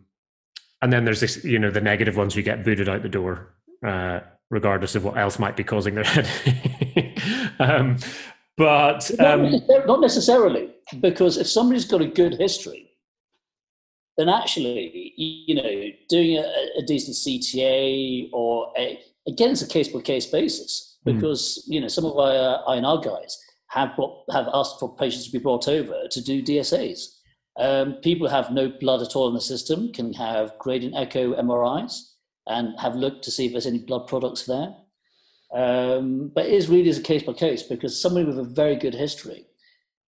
and then there's this, you know, the negative ones who get booted out the door, uh, regardless of what else might be causing their head. um, but um, not necessarily, because if somebody's got a good history, then actually, you know, doing a, a decent CTA or a, again, it's a case by case basis hmm. because mm. you know some of our INR guys have brought, have asked for patients to be brought over to do DSAs. Um, people who have no blood at all in the system can have gradient echo MRIs and have looked to see if there's any blood products there. Um, but it is really as a case by case because somebody with a very good history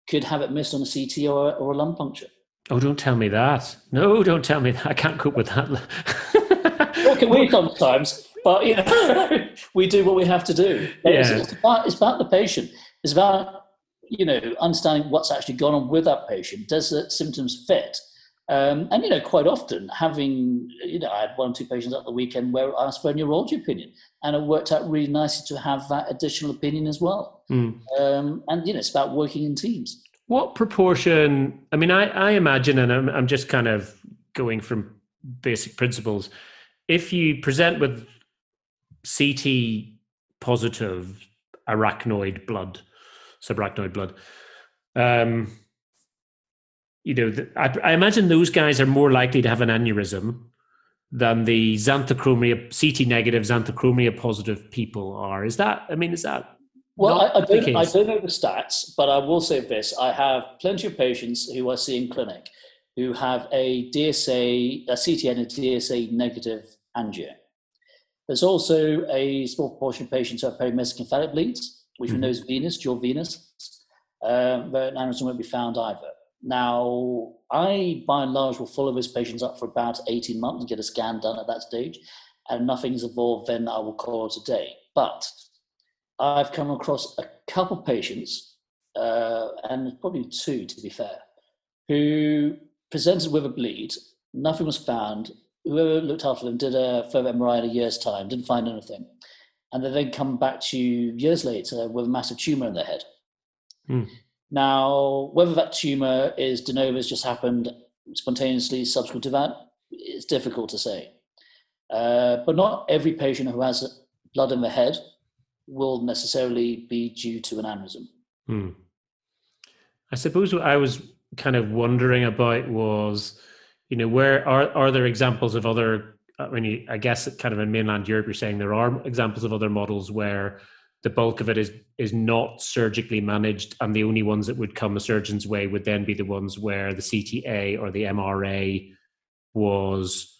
could have it missed on a CT or, or a lumbar puncture. Oh, don't tell me that. No, don't tell me that. I can't cope with that. can we sometimes? But you know, we do what we have to do. Yeah. It's, it's, about, it's about the patient. It's about you know understanding what's actually gone on with that patient. Does the symptoms fit? Um, and you know, quite often having you know, I had one or two patients at the weekend where I asked for a neurology opinion, and it worked out really nicely to have that additional opinion as well. Mm. Um, and you know, it's about working in teams. What proportion? I mean, I, I imagine, and I'm, I'm just kind of going from basic principles. If you present with CT positive arachnoid blood, subarachnoid blood. Um, you know, the, I, I, imagine those guys are more likely to have an aneurysm than the xanthochromia, CT negative, xanthochromia positive people are. Is that, I mean, is that? Well, I, I, don't, I don't know the stats, but I will say this. I have plenty of patients who I see in clinic who have a DSA, a CT and a DSA negative angio. There's also a small proportion of patients who have perimesencephalic bleeds, which mm-hmm. we know is venous, dual venous, uh, but an won't be found either. Now, I, by and large, will follow those patients up for about 18 months and get a scan done at that stage, and nothing's evolved, then I will call it a day. But I've come across a couple of patients, uh, and probably two to be fair, who presented with a bleed, nothing was found, whoever looked after them did a further MRI in a year's time, didn't find anything. And they then come back to you years later with a massive tumor in their head. Mm. Now, whether that tumor is de novo has just happened spontaneously subsequent to that, it's difficult to say. Uh, but not every patient who has blood in the head will necessarily be due to an aneurysm. Hmm. I suppose what I was kind of wondering about was you know, where are are there examples of other? I mean, I guess kind of in mainland Europe, you're saying there are examples of other models where the bulk of it is is not surgically managed, and the only ones that would come a surgeon's way would then be the ones where the CTA or the MRA was,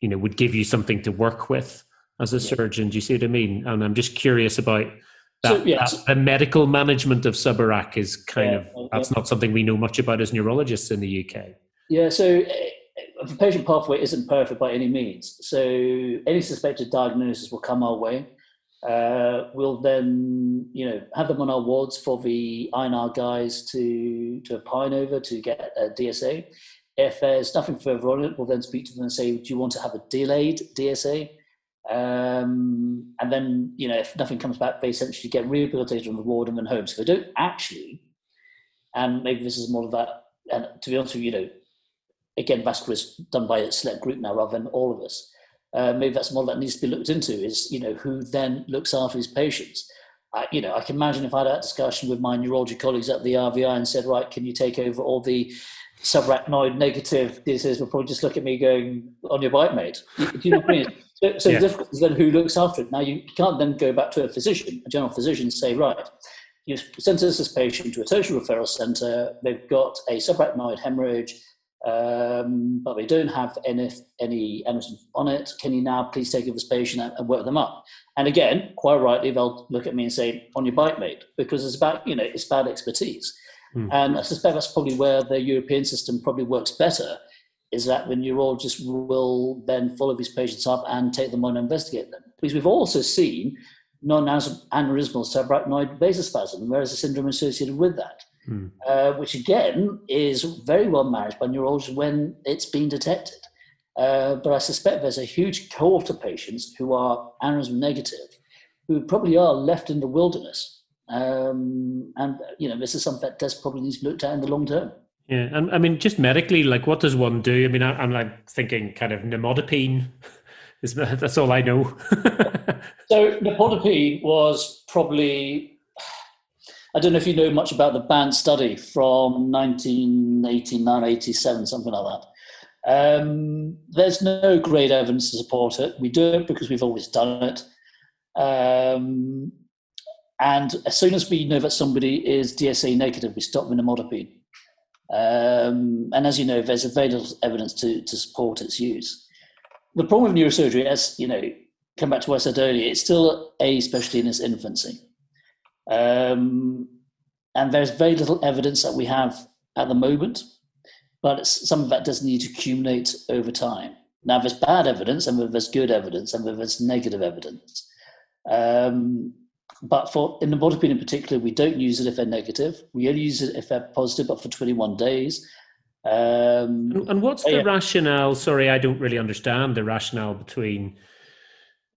you know, would give you something to work with as a surgeon. Do you see what I mean? And I'm just curious about that, so, yeah, that the medical management of subarach is kind yeah, of that's yeah. not something we know much about as neurologists in the UK. Yeah, so uh, the patient pathway isn't perfect by any means. So any suspected diagnosis will come our way. Uh, we'll then, you know, have them on our wards for the INR guys to to pine over to get a DSA. If there's nothing further on it, we'll then speak to them and say, "Do you want to have a delayed DSA?" Um, and then, you know, if nothing comes back, they essentially get rehabilitated on the ward and then home. So they don't actually, and maybe this is more of that. And to be honest with you, you know, again, vascular is done by a select group now rather than all of us. Uh, maybe that's more that needs to be looked into is, you know, who then looks after his patients. I, you know, I can imagine if I had that discussion with my neurology colleagues at the RVI and said, right, can you take over all the subarachnoid negative diseases will probably just look at me going, on your bike, mate. Do you know what I mean? So, so yeah. the difficulty is then who looks after it. Now, you can't then go back to a physician, a general physician, and say, right, you've sent this patient to a tertiary referral centre, they've got a subarachnoid hemorrhage, um, but we don't have any, any evidence on it. Can you now please take over this patient and, and, work them up? And again, quite rightly, they'll look at me and say, on your bike, mate, because it's about, you know, it's about expertise. Mm. And I suspect that's probably where the European system probably works better, is that the neurologist will then follow these patients up and take them on and investigate them. Because we've also seen non-aneurysmal subarachnoid vasospasm, whereas a syndrome associated with that. Hmm. uh, which again is very well managed by neurologists when it's been detected. Uh, but I suspect there's a huge cohort of patients who are aneurysm negative, who probably are left in the wilderness. Um, and you know, this is something that does probably need to be looked at in the long term. Yeah, and I mean, just medically, like, what does one do? I mean, I, am like thinking kind of nimodipine. Is that's all I know. so nimodipine was probably I don't know if you know much about the band study from 1989, 87, something like that. Um, there's no great evidence to support it. We do it because we've always done it. Um, and as soon as we know that somebody is DSA negative, we stop nimodipine. Um, and as you know, there's very little evidence to, to support its use. The problem with neurosurgery, as you know, come back to what I said earlier, it's still a specialty in its infancy. Um, and there's very little evidence that we have at the moment, but some of that does need to accumulate over time. Now, there's bad evidence, and there's good evidence, and there's negative evidence. Um, but for in the nimodipine in particular, we don't use it if they're negative. We only use it if they're positive, but for 21 days. Um, and, and what's the yeah. rationale? Sorry, I don't really understand the rationale between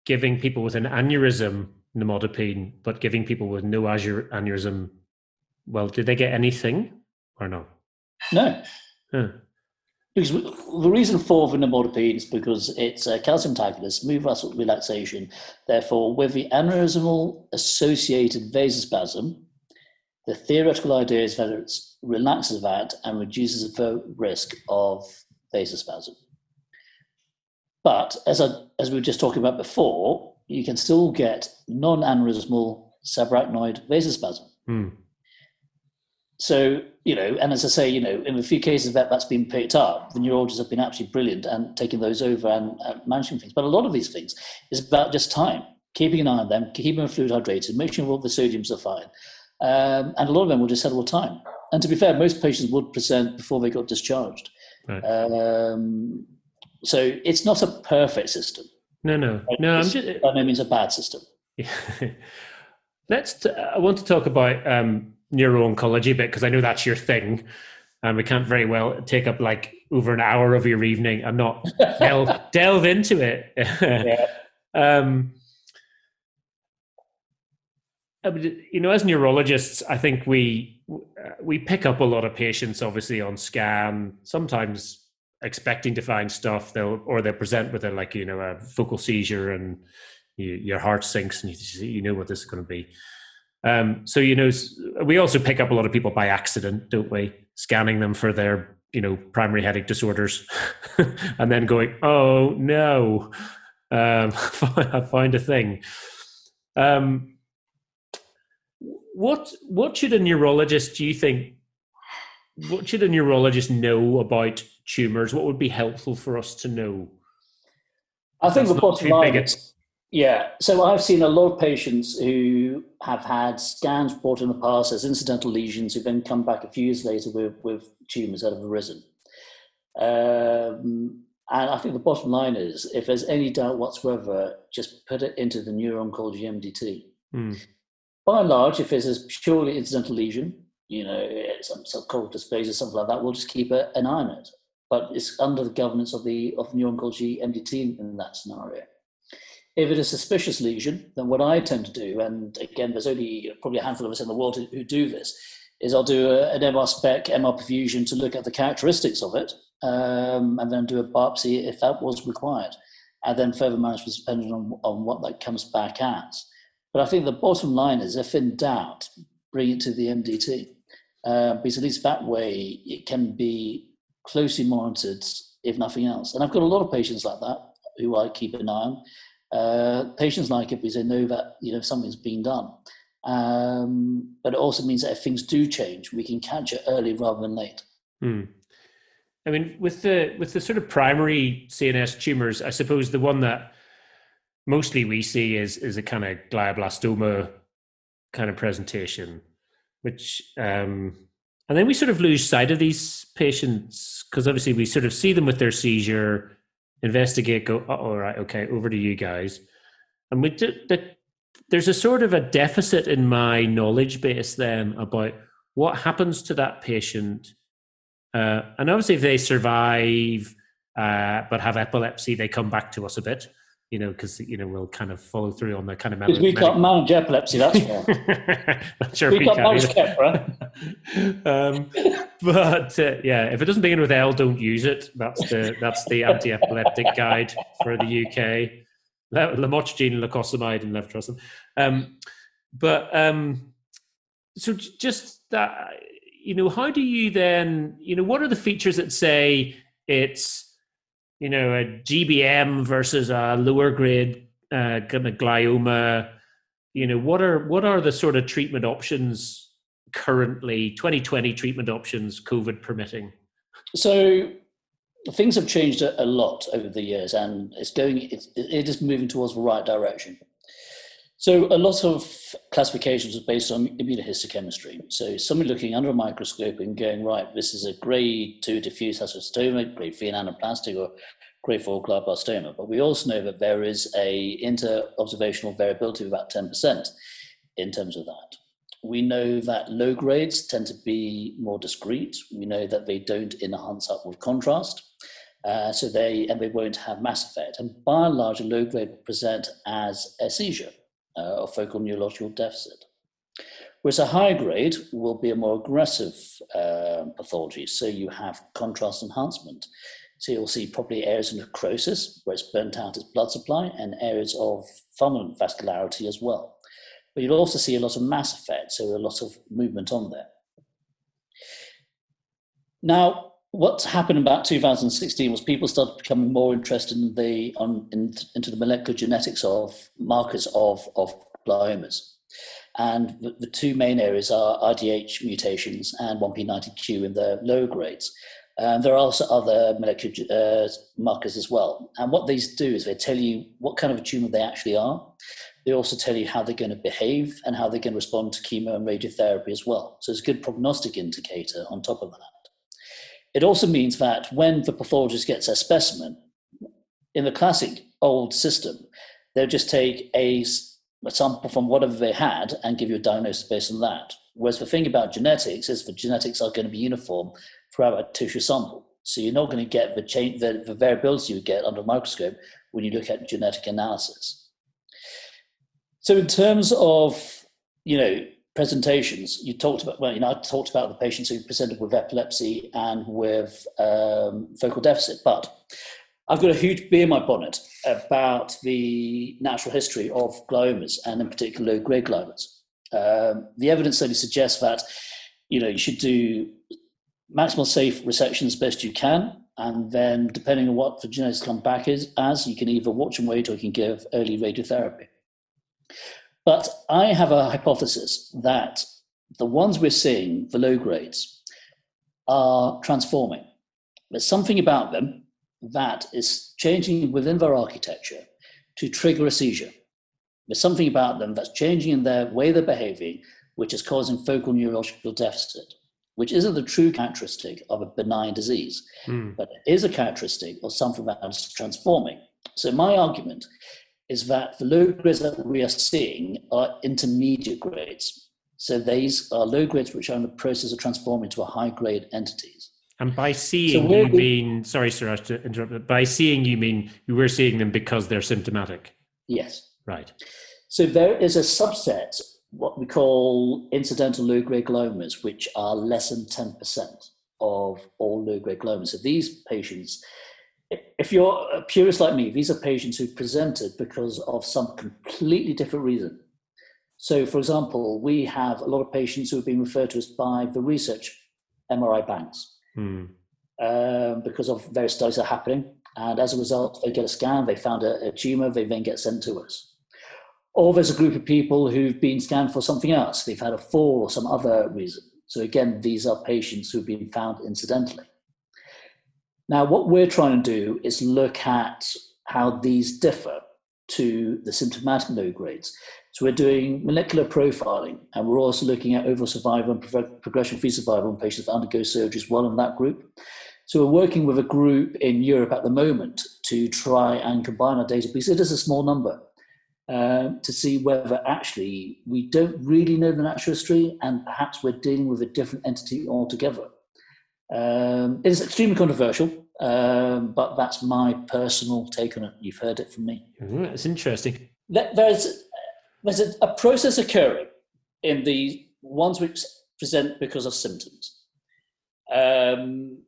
giving people with an aneurysm nimodipine, but giving people with no aneurysm. Well, did they get anything or no? No. Huh. Because the reason for the nimodipine is because it's a calcium antagonist, smooth muscle relaxation. Therefore, with the aneurysmal associated vasospasm, the theoretical idea is that it relaxes that and reduces the risk of vasospasm. But as, I, as we were just talking about before, you can still get non-aneurysmal subarachnoid vasospasm. Hmm. So, you know, and as I say, you know, in a few cases that that's been picked up, the neurologists have been absolutely brilliant and taking those over and, and managing things. But a lot of these things is about just time, keeping an eye on them, keeping them fluid hydrated, making sure all the sodiums are fine. Um, and a lot of them will just settle with time. And to be fair, most patients would present before they got discharged. Right. Um, so it's not a perfect system. No, no, no. It's, I'm just, by no means a bad system. Let's. T- I want to talk about um, neuro-oncology a bit because I know that's your thing, and we can't very well take up like over an hour of your evening and not delve, delve into it. yeah. um, you know, as neurologists, I think we we pick up a lot of patients, obviously on scan. Sometimes expecting to find stuff, they'll or they'll present with a like you know a focal seizure and you, your heart sinks and you, you know what this is going to be. Um, so you know, we also pick up a lot of people by accident, don't we? Scanning them for their you know primary headache disorders, and then going, oh no, um, I find a thing. Um, what what should a neurologist do you think? What should a neurologist know about tumors? What would be helpful for us to know? I think the bottom line is yeah. So I've seen a lot of patients who have had scans brought in the past as incidental lesions who then come back a few years later with, with tumours that have arisen. Um, and I think the bottom line is if there's any doubt whatsoever, just put it into the neuro-oncology MDT. Mm. By and large, if it's a purely incidental lesion, you know, some subcortical dysplasia, something like that, we'll just keep an eye on it. But it's under the governance of the of neuro-oncology MDT in that scenario. If it is suspicious lesion, then what I tend to do, and again, there's only probably a handful of us in the world who, who do this, is I'll do a, an MR spec, MR perfusion to look at the characteristics of it, um, and then do a biopsy if that was required, and then further management depending on, on what that comes back as. But I think the bottom line is, if in doubt, bring it to the MDT, uh, because at least that way it can be closely monitored, if nothing else. And I've got a lot of patients like that who I keep an eye on uh, patients like it because they know that you know something's been done. Um, but it also means that if things do change, we can catch it early rather than late. Hmm. I mean, with the with the sort of primary CNS tumors, I suppose the one that mostly we see is is a kind of glioblastoma kind of presentation, which um, and then we sort of lose sight of these patients because obviously we sort of see them with their seizure investigate, go, oh, all right, okay, over to you guys. And we did, the, there's a sort of a deficit in my knowledge base then about what happens to that patient. Uh, and obviously, if they survive uh, but have epilepsy, they come back to us a bit you know, because you know we'll kind of follow through on the kind of. Because we can't manage epilepsy, that's why. Not sure we, we can't manage um, but uh, yeah, if it doesn't begin with L, don't use it. That's the that's the anti-epileptic guide for the UK. Lamotrigine, lacosamide, and levetiracetam. Um, but um, so just that, you know, how do you then, you know, what are the features that say it's you know, a GBM versus a lower grade uh, glioma. You know, what are what are the sort of treatment options currently? 2020 treatment options, COVID permitting. So things have changed a, a lot over the years, and it's going. It's, it is moving towards the right direction. So a lot of classifications are based on immunohistochemistry. So somebody looking under a microscope and going, right, this is a grade two diffuse astrocytoma, grade three anaplastic, or grade four glioblastoma. But we also know that there is a inter-observational variability of about 10% in terms of that. We know that low grades tend to be more discrete. We know that they don't enhance upward contrast. Uh, so they and they won't have mass effect. And by and large, a low grade will present as a seizure uh, or focal neurological deficit. Whereas a high grade will be a more aggressive uh, pathology. So you have contrast enhancement. So you'll see probably areas of necrosis where it's burnt out its blood supply and areas of fulminant vascularity as well. But you'll also see a lot of mass effect, so a lot of movement on there. Now, what's happened about 2016 was people started becoming more interested in the on in, into the molecular genetics of markers of of gliomas. And the, the two main areas are IDH mutations and 1p19q in the low grades. There are also other molecular uh, markers as well. And what these do is they tell you what kind of a tumor they actually are. They also tell you how they're going to behave and how they're going to respond to chemo and radiotherapy as well. So it's a good prognostic indicator on top of that. It also means that when the pathologist gets a specimen, in the classic old system, they'll just take a a sample from whatever they had and give you a diagnosis based on that. Whereas the thing about genetics is the genetics are going to be uniform throughout a tissue sample. So you're not going to get the change, the, the variability you get under a microscope when you look at genetic analysis. So in terms of, you know, presentations, you talked about, well, you know, I talked about the patients who presented with epilepsy and with um, focal deficit, but I've got a huge bee in my bonnet about the natural history of gliomas and in particular grade gliomas. Um, the evidence certainly suggests that you know you should do maximal safe resection as best you can, and then depending on what the genetics come back is, as you can either watch and wait or you can give early radiotherapy. But I have a hypothesis that the ones we're seeing, the low grades, are transforming. There's something about them that is changing within their architecture to trigger a seizure. There's something about them that's changing in their way they're behaving, which is causing focal neurological deficit, which isn't the true characteristic of a benign disease, mm. but it is a characteristic of something that is transforming. So, my argument is that the low grades that we are seeing are intermediate grades. So, these are low grades which are in the process of transforming to a high grade entities. And by seeing, so you mean, sorry, Surash, to interrupt, but by seeing, you mean you were seeing them because they're symptomatic? Yes. Right. So there is a subset, what we call incidental low grade gliomas, which are less than 10% of all low grade gliomas. So these patients, if you're a purist like me, these are patients who've presented because of some completely different reason. So, for example, we have a lot of patients who have been referred to us by the research MRI banks mm. um, because of various studies that are happening. And as a result, they get a scan, they found a, a tumor, they then get sent to us. Or there's a group of people who've been scanned for something else. They've had a fall or some other reason. So again, these are patients who've been found incidentally. Now, what we're trying to do is look at how these differ to the symptomatic low grades. So we're doing molecular profiling, and we're also looking at overall survival and progression-free survival in patients that undergo surgery as well in that group. So we're working with a group in Europe at the moment to try and combine our data because it is a small number uh, to see whether actually we don't really know the natural history and perhaps we're dealing with a different entity altogether. Um, it is extremely controversial, um, but that's my personal take on it. You've heard it from me. Mm, it's interesting. There's there's a, a process occurring in the ones which present because of symptoms. Um,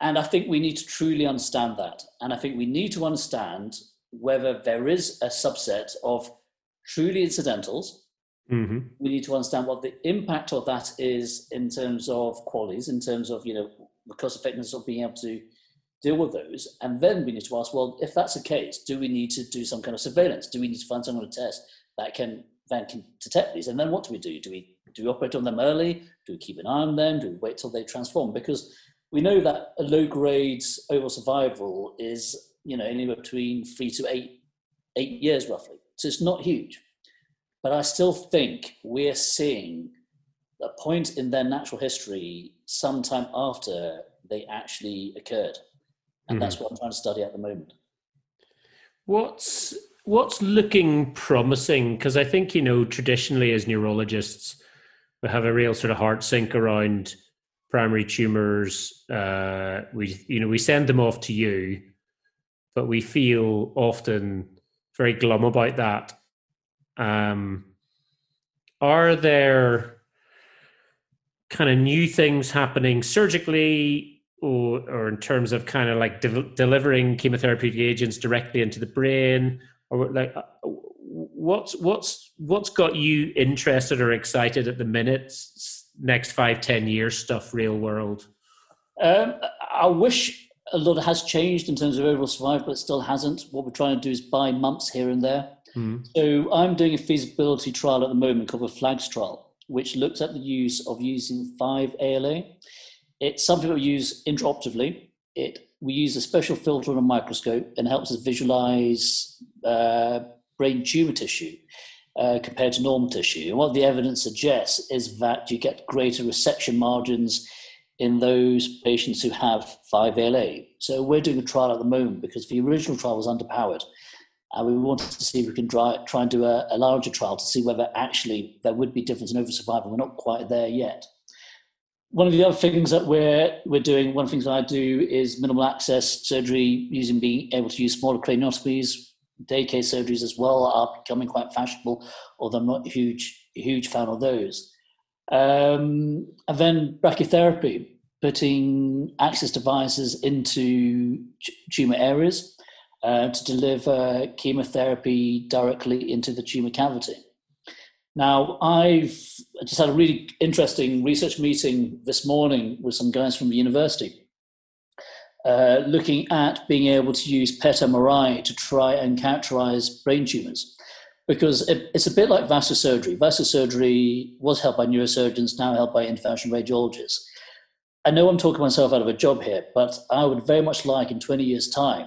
and I think we need to truly understand that. And I think we need to understand whether there is a subset of truly incidentals. Mm-hmm. We need to understand what the impact of that is in terms of qualities, in terms of, you know, the cost effectiveness of being able to deal with those. And then we need to ask, well, if that's the case, do we need to do some kind of surveillance? Do we need to find someone to test? that can then can detect these. And then what do we do? Do we do we operate on them early? Do we keep an eye on them? Do we wait till they transform? Because we know that a low grade overall survival is you know anywhere between three to eight eight years roughly. So it's not huge. But I still think we're seeing a point in their natural history sometime after they actually occurred. And mm-hmm. that's what I'm trying to study at the moment. What's what's looking promising? Because I think, you know, traditionally as neurologists, we have a real sort of heart sink around primary tumors. Uh, we you know we send them off to you, but we feel often very glum about that. Um, are there kind of new things happening surgically or, or in terms of kind of like de- delivering chemotherapeutic agents directly into the brain? Or like uh, what's what's what's got you interested or excited at the minute next five ten years stuff real world? Um, i wish a lot has changed in terms of overall survival but it still hasn't. What we're trying to do is buy months here and there mm. so i'm doing a feasibility trial at the moment called the flags trial which looks at the use of using 5-ALA. It's something we use intraoperatively. It, we use a special filter on a microscope and helps us visualize uh, brain tumor tissue uh, compared to normal tissue. And what the evidence suggests is that you get greater resection margins in those patients who have 5-ALA. So we're doing a trial at the moment because the original trial was underpowered and we wanted to see if we can try, try and do a, a, larger trial to see whether actually there would be difference in overall survival. We're not quite there yet. One of the other things that we're, we're doing, one of the things that I do is minimal access surgery using being able to use smaller craniotomies. Day case surgeries as well are becoming quite fashionable, although I'm not a huge, huge fan of those. Um, and then brachytherapy, putting access devices into tumor areas uh, to deliver chemotherapy directly into the tumor cavity. Now, I've just had a really interesting research meeting this morning with some guys from the university, uh, looking at being able to use PET MRI to try and characterize brain tumors. Because it, it's a bit like vascular surgery. Vascular surgery was held by neurosurgeons, now held by interventional radiologists. I know I'm talking myself out of a job here, but I would very much like in 20 years' time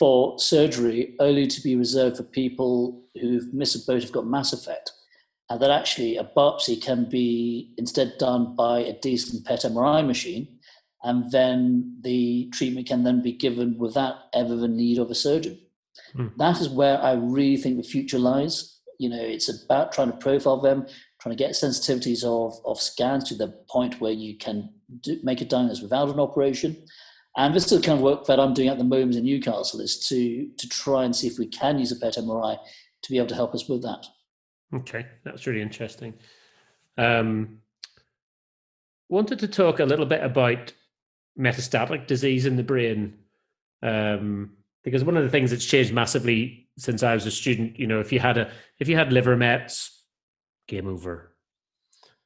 for surgery only to be reserved for people who've missed a boat, have got mass effect, and that actually a biopsy can be instead done by a decent PET MRI machine, and then the treatment can then be given without ever the need of a surgeon. Mm. That is where I really think the future lies. You know, it's about trying to profile them, trying to get sensitivities of, of scans to the point where you can do, make a diagnosis without an operation and this is the kind of work that I'm doing at the moment in Newcastle is to to try and see if we can use a PET MRI to be able to help us with that. Okay, that's really interesting. Um, wanted to talk a little bit about metastatic disease in the brain, um, because one of the things that's changed massively since I was a student, you know, if you had a if you had liver mets, game over,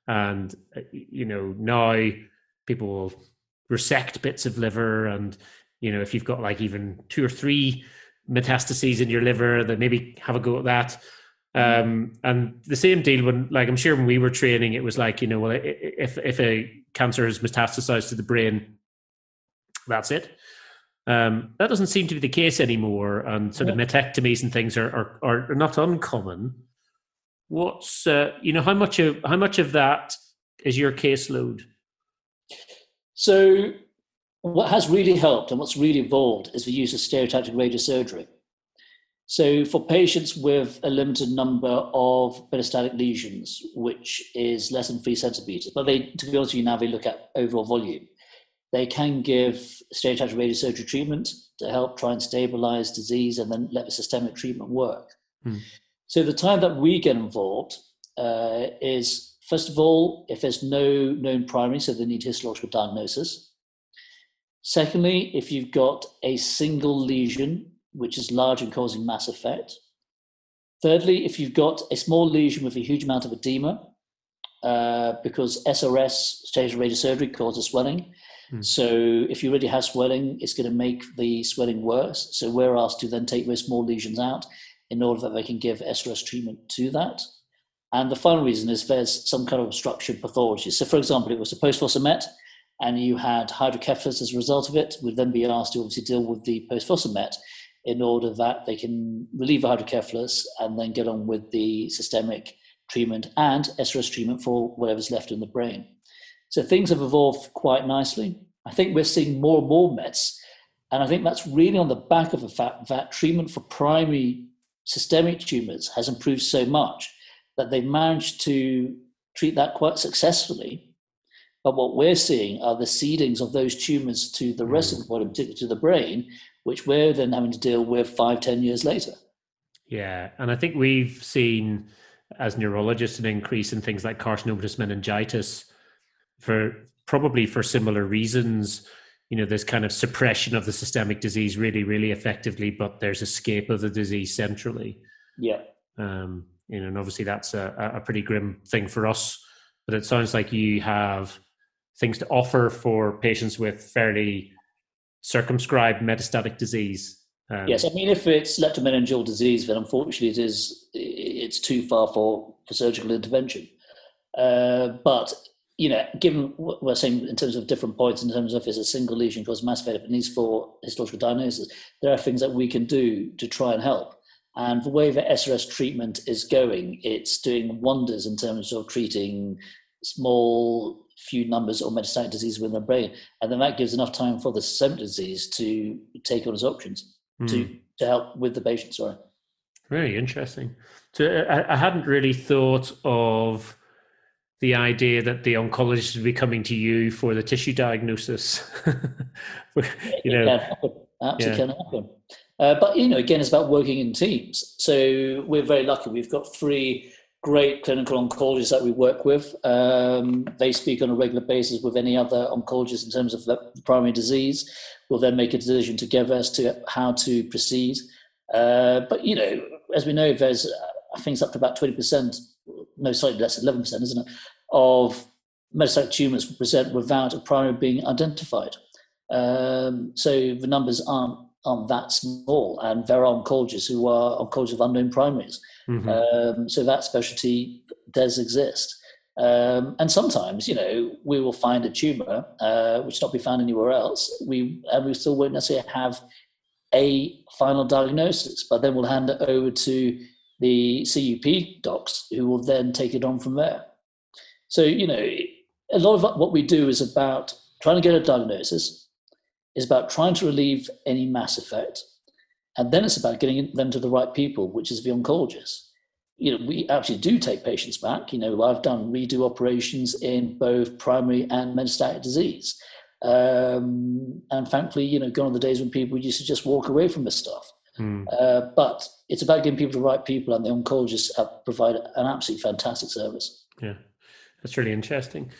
and uh, you know now people will resect bits of liver and you know if you've got like even two or three metastases in your liver then maybe have a go at that. Um, and the same deal when like i'm sure when we were training it was like you know well if if a cancer has metastasized to the brain that's it. Um, that doesn't seem to be the case anymore and sort of metectomies and things are, are, are not uncommon. What's uh, you know how much of how much of that is your caseload so, what has really helped and what's really evolved is the use of stereotactic radiosurgery. So, for patients with a limited number of metastatic lesions, which is less than three centimeters, but they, to be honest with you, now they look at overall volume, they can give stereotactic radiosurgery treatment to help try and stabilize disease and then let the systemic treatment work. Hmm. So, the time that we get involved uh, is First of all, if there's no known primary, so they need histological diagnosis. Secondly, if you've got a single lesion which is large and causing mass effect. Thirdly, if you've got a small lesion with a huge amount of edema, uh, because SRS, stereotactic radiosurgery, causes swelling. Mm. So if you already have swelling, it's going to make the swelling worse. So we're asked to then take those small lesions out in order that they can give SRS treatment to that. And the final reason is there's some kind of obstruction pathology. So, for example, it was a post met and you had hydrocephalus as a result of it, would then be asked to obviously deal with the post met in order that they can relieve the hydrocephalus and then get on with the systemic treatment and SRS treatment for whatever's left in the brain. So things have evolved quite nicely. I think we're seeing more and more Mets, and I think that's really on the back of the fact that treatment for primary systemic tumors has improved so much that they've managed to treat that quite successfully. But what we're seeing are the seedings of those tumors to the rest mm. of the body, particularly to the brain, which we're then having to deal with five, ten years later. Yeah, and I think we've seen as neurologists an increase in things like carcinomatous meningitis for probably for similar reasons. You know, there's kind of suppression of the systemic disease really, really effectively, but there's escape of the disease centrally. Yeah. Um, you know, and obviously that's a, a pretty grim thing for us. But it sounds like you have things to offer for patients with fairly circumscribed metastatic disease. Um, yes, I mean, if it's leptomeningeal disease, then unfortunately it is it's too far for, for surgical intervention. Uh, but you know, given what we're saying in terms of different points, in terms of if it's a single lesion cause massive if it needs for histological diagnosis, there are things that we can do to try and help. And the way that SRS treatment is going, it's doing wonders in terms of treating small few numbers of metastatic disease within the brain. And then that gives enough time for the systemic disease to take on its options mm. to, hmm. to help with the patient. Sorry. Very interesting. So I, I hadn't really thought of the idea that the oncologist would be coming to you for the tissue diagnosis. you know. Absolutely yeah. can happen. Uh, but you know, again, it's about working in teams. So we're very lucky. We've got three great clinical oncologists that we work with. Um, they speak on a regular basis with any other oncologist in terms of the primary disease. We'll then make a decision together as to how to proceed. Uh, but you know, as we know, there's I up to about twenty percent, no, slightly less, eleven percent, isn't it, of metastatic tumors present without a primary being identified. Um, so the numbers aren't aren't that small, and there are oncologists who are oncologists of unknown primaries. Mm-hmm. Um, so that specialty does exist. Um, and sometimes, you know, we will find a tumor uh, which not be found anywhere else. We and we still won't necessarily have a final diagnosis, but then we'll hand it over to the CUP docs who will then take it on from there. So, you know, a lot of what we do is about trying to get a diagnosis, is about trying to relieve any mass effect. And then it's about getting them to the right people, which is the oncologists. You know, we actually do take patients back. You know, I've done redo operations in both primary and metastatic disease. Um, and thankfully, you know, gone are the days when people used to just walk away from this stuff. Mm. Uh, but it's about getting people to the right people, and the oncologists have provided an absolutely fantastic service. Yeah, that's really interesting.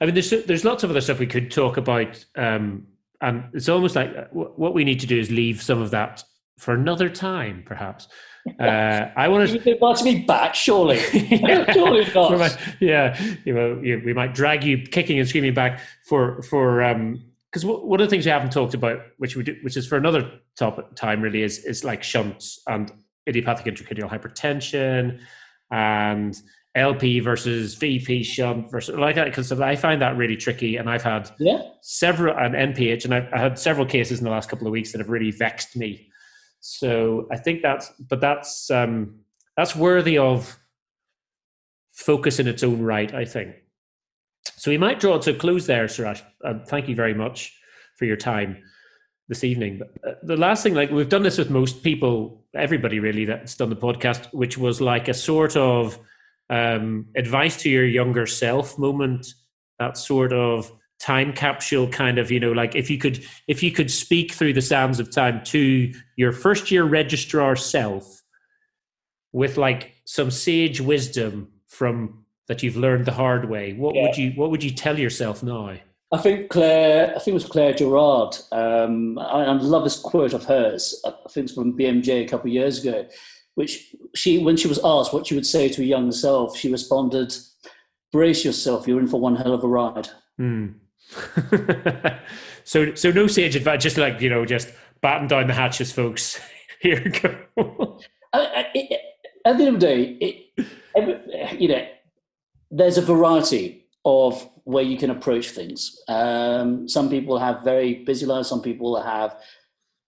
I mean, there's there's lots of other stuff we could talk about um, and it's almost like uh, what we need to do is leave some of that for another time, perhaps. Uh, I want to. You want me back, surely. yeah. surely not. Yeah, you know, you, we might drag you kicking and screaming back for for um because one of the things we haven't talked about, which we do, which is for another topic time, really is is like shunts and idiopathic intracranial hypertension and LP versus VP shunt versus like that because I find that really tricky, and I've had yeah. several an NPH, and I've I had several cases in the last couple of weeks that have really vexed me. So I think that's, but that's um, that's worthy of focus in its own right. I think. So we might draw to a close there, Surash. Uh, thank you very much for your time this evening. But uh, the last thing, like we've done this with most people, everybody really that's done the podcast, which was like a sort of um, advice to your younger self moment, that sort of time capsule kind of you know like if you could if you could speak through the sands of time to your first year registrar self with like some sage wisdom from that you've learned the hard way what yeah. would you what would you tell yourself now I think Clare, I think it was Clare Gerada. Um, I, I, love this quote of hers. I think it's from BMJ a couple of years ago which she, when she was asked what she would say to a young self, she responded, "Brace yourself, you're in for one hell of a ride." Mm. so, so no sage advice, just like you know, just batten down the hatches, folks. Here we go. I, I, at the end of the day, it, you know, there's a variety of where you can approach things. Um, some people have very busy lives. Some people have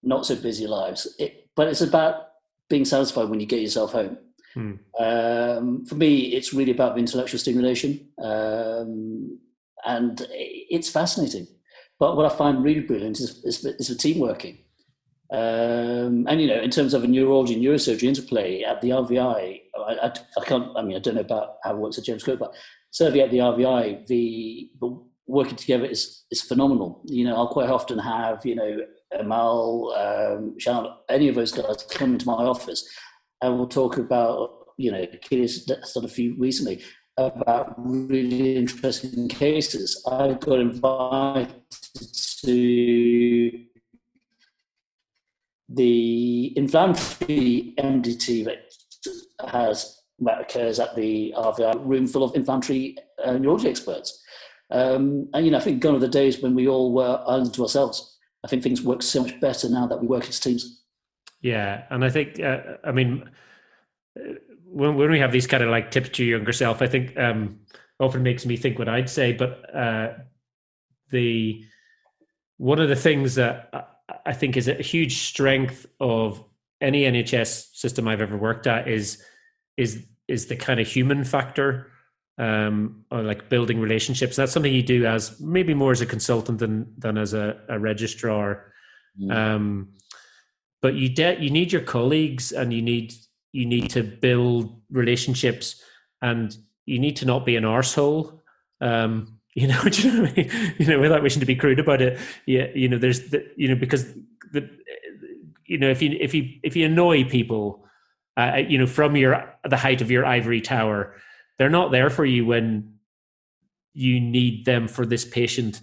not so busy lives. It, but it's about being satisfied when you get yourself home. Hmm. Um, for me, it's really about the intellectual stimulation, um, and it's fascinating. But what I find really brilliant is, is, is the team working. Um, and you know, in terms of a neurology neurosurgery interplay at the RVI, I, I, I, can't. I mean, I don't know about how it works at James Cook, but certainly at the RVI, the, the working together is is phenomenal. You know, I'll quite often have you know Amal, um, any of those guys come into my office, and we'll talk about you know, Kitty's done a few recently about really interesting cases. I got invited to the inflammatory MDT that has that occurs at the RVI room full of inflammatory uh, neurology experts. Um, and you know, I think gone are the days when we all were islands to ourselves. I think things work so much better now that we work as teams. Yeah, and I think uh, I mean when, when we have these kind of like tips to your younger self, I think um, often makes me think what I'd say. But uh, the one of the things that I think is a huge strength of any NHS system I've ever worked at is is is the kind of human factor um, or like building relationships. That's something you do as maybe more as a consultant than than as a, a registrar. Mm. Um, but you de- you need your colleagues and you need you need to build relationships and you need to not be an arsehole. Um, you know, you know, I mean? you know, without wishing to be crude about it, yeah, you know, there's the, you know, because the, you know, if you if you if you annoy people, uh, you know, from your the height of your ivory tower, they're not there for you when you need them for this patient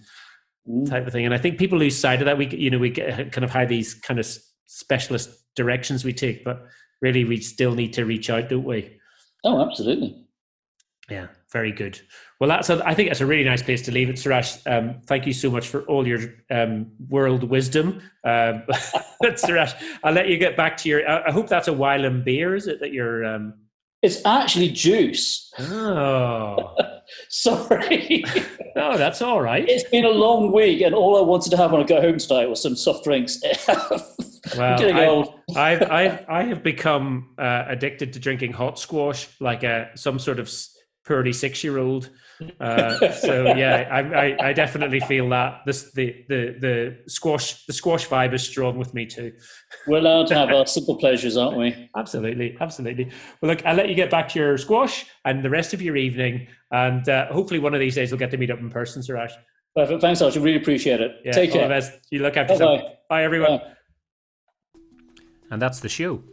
mm. type of thing. And I think people lose sight of that. We, you know, we get, kind of have these kind of specialist directions we take, but really we still need to reach out, don't we? Oh, absolutely. Yeah, very good. Well, that's a, I think that's a really nice place to leave it, Surash. Um, thank you so much for all your um, world wisdom, um, Surash. I'll let you get back to your. I, I hope that's a Wylam beer. Is it that you're? Um... It's actually juice. Oh, sorry. no, that's all right. It's been a long week, and all I wanted to have when I got home tonight was some soft drinks. Well, I, I've, I've, I have become uh, addicted to drinking hot squash like a, some sort of purdy six year old. Uh, so yeah, I, I, I, definitely feel that this the, the the squash the squash vibe is strong with me too. We're allowed to have our simple pleasures, aren't we? Absolutely, absolutely. Well, look, I'll let you get back to your squash and the rest of your evening, and uh, hopefully one of these days we'll get to meet up in person, Surash. Perfect. Thanks, Archie. Really appreciate it. Yeah, Take care. You look after Bye-bye. yourself. Bye, everyone. Bye. And that's the show.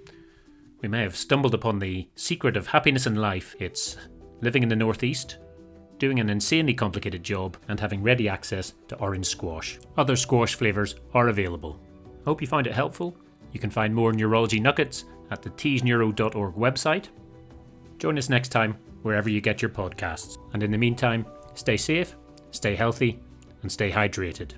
We may have stumbled upon the secret of happiness in life. It's living in the Northeast, doing an insanely complicated job, and having ready access to orange squash. Other squash flavours are available. Hope you find it helpful. You can find more neurology nuggets at the teesneuro.org website. Join us next time wherever you get your podcasts. And in the meantime, stay safe, stay healthy, and stay hydrated.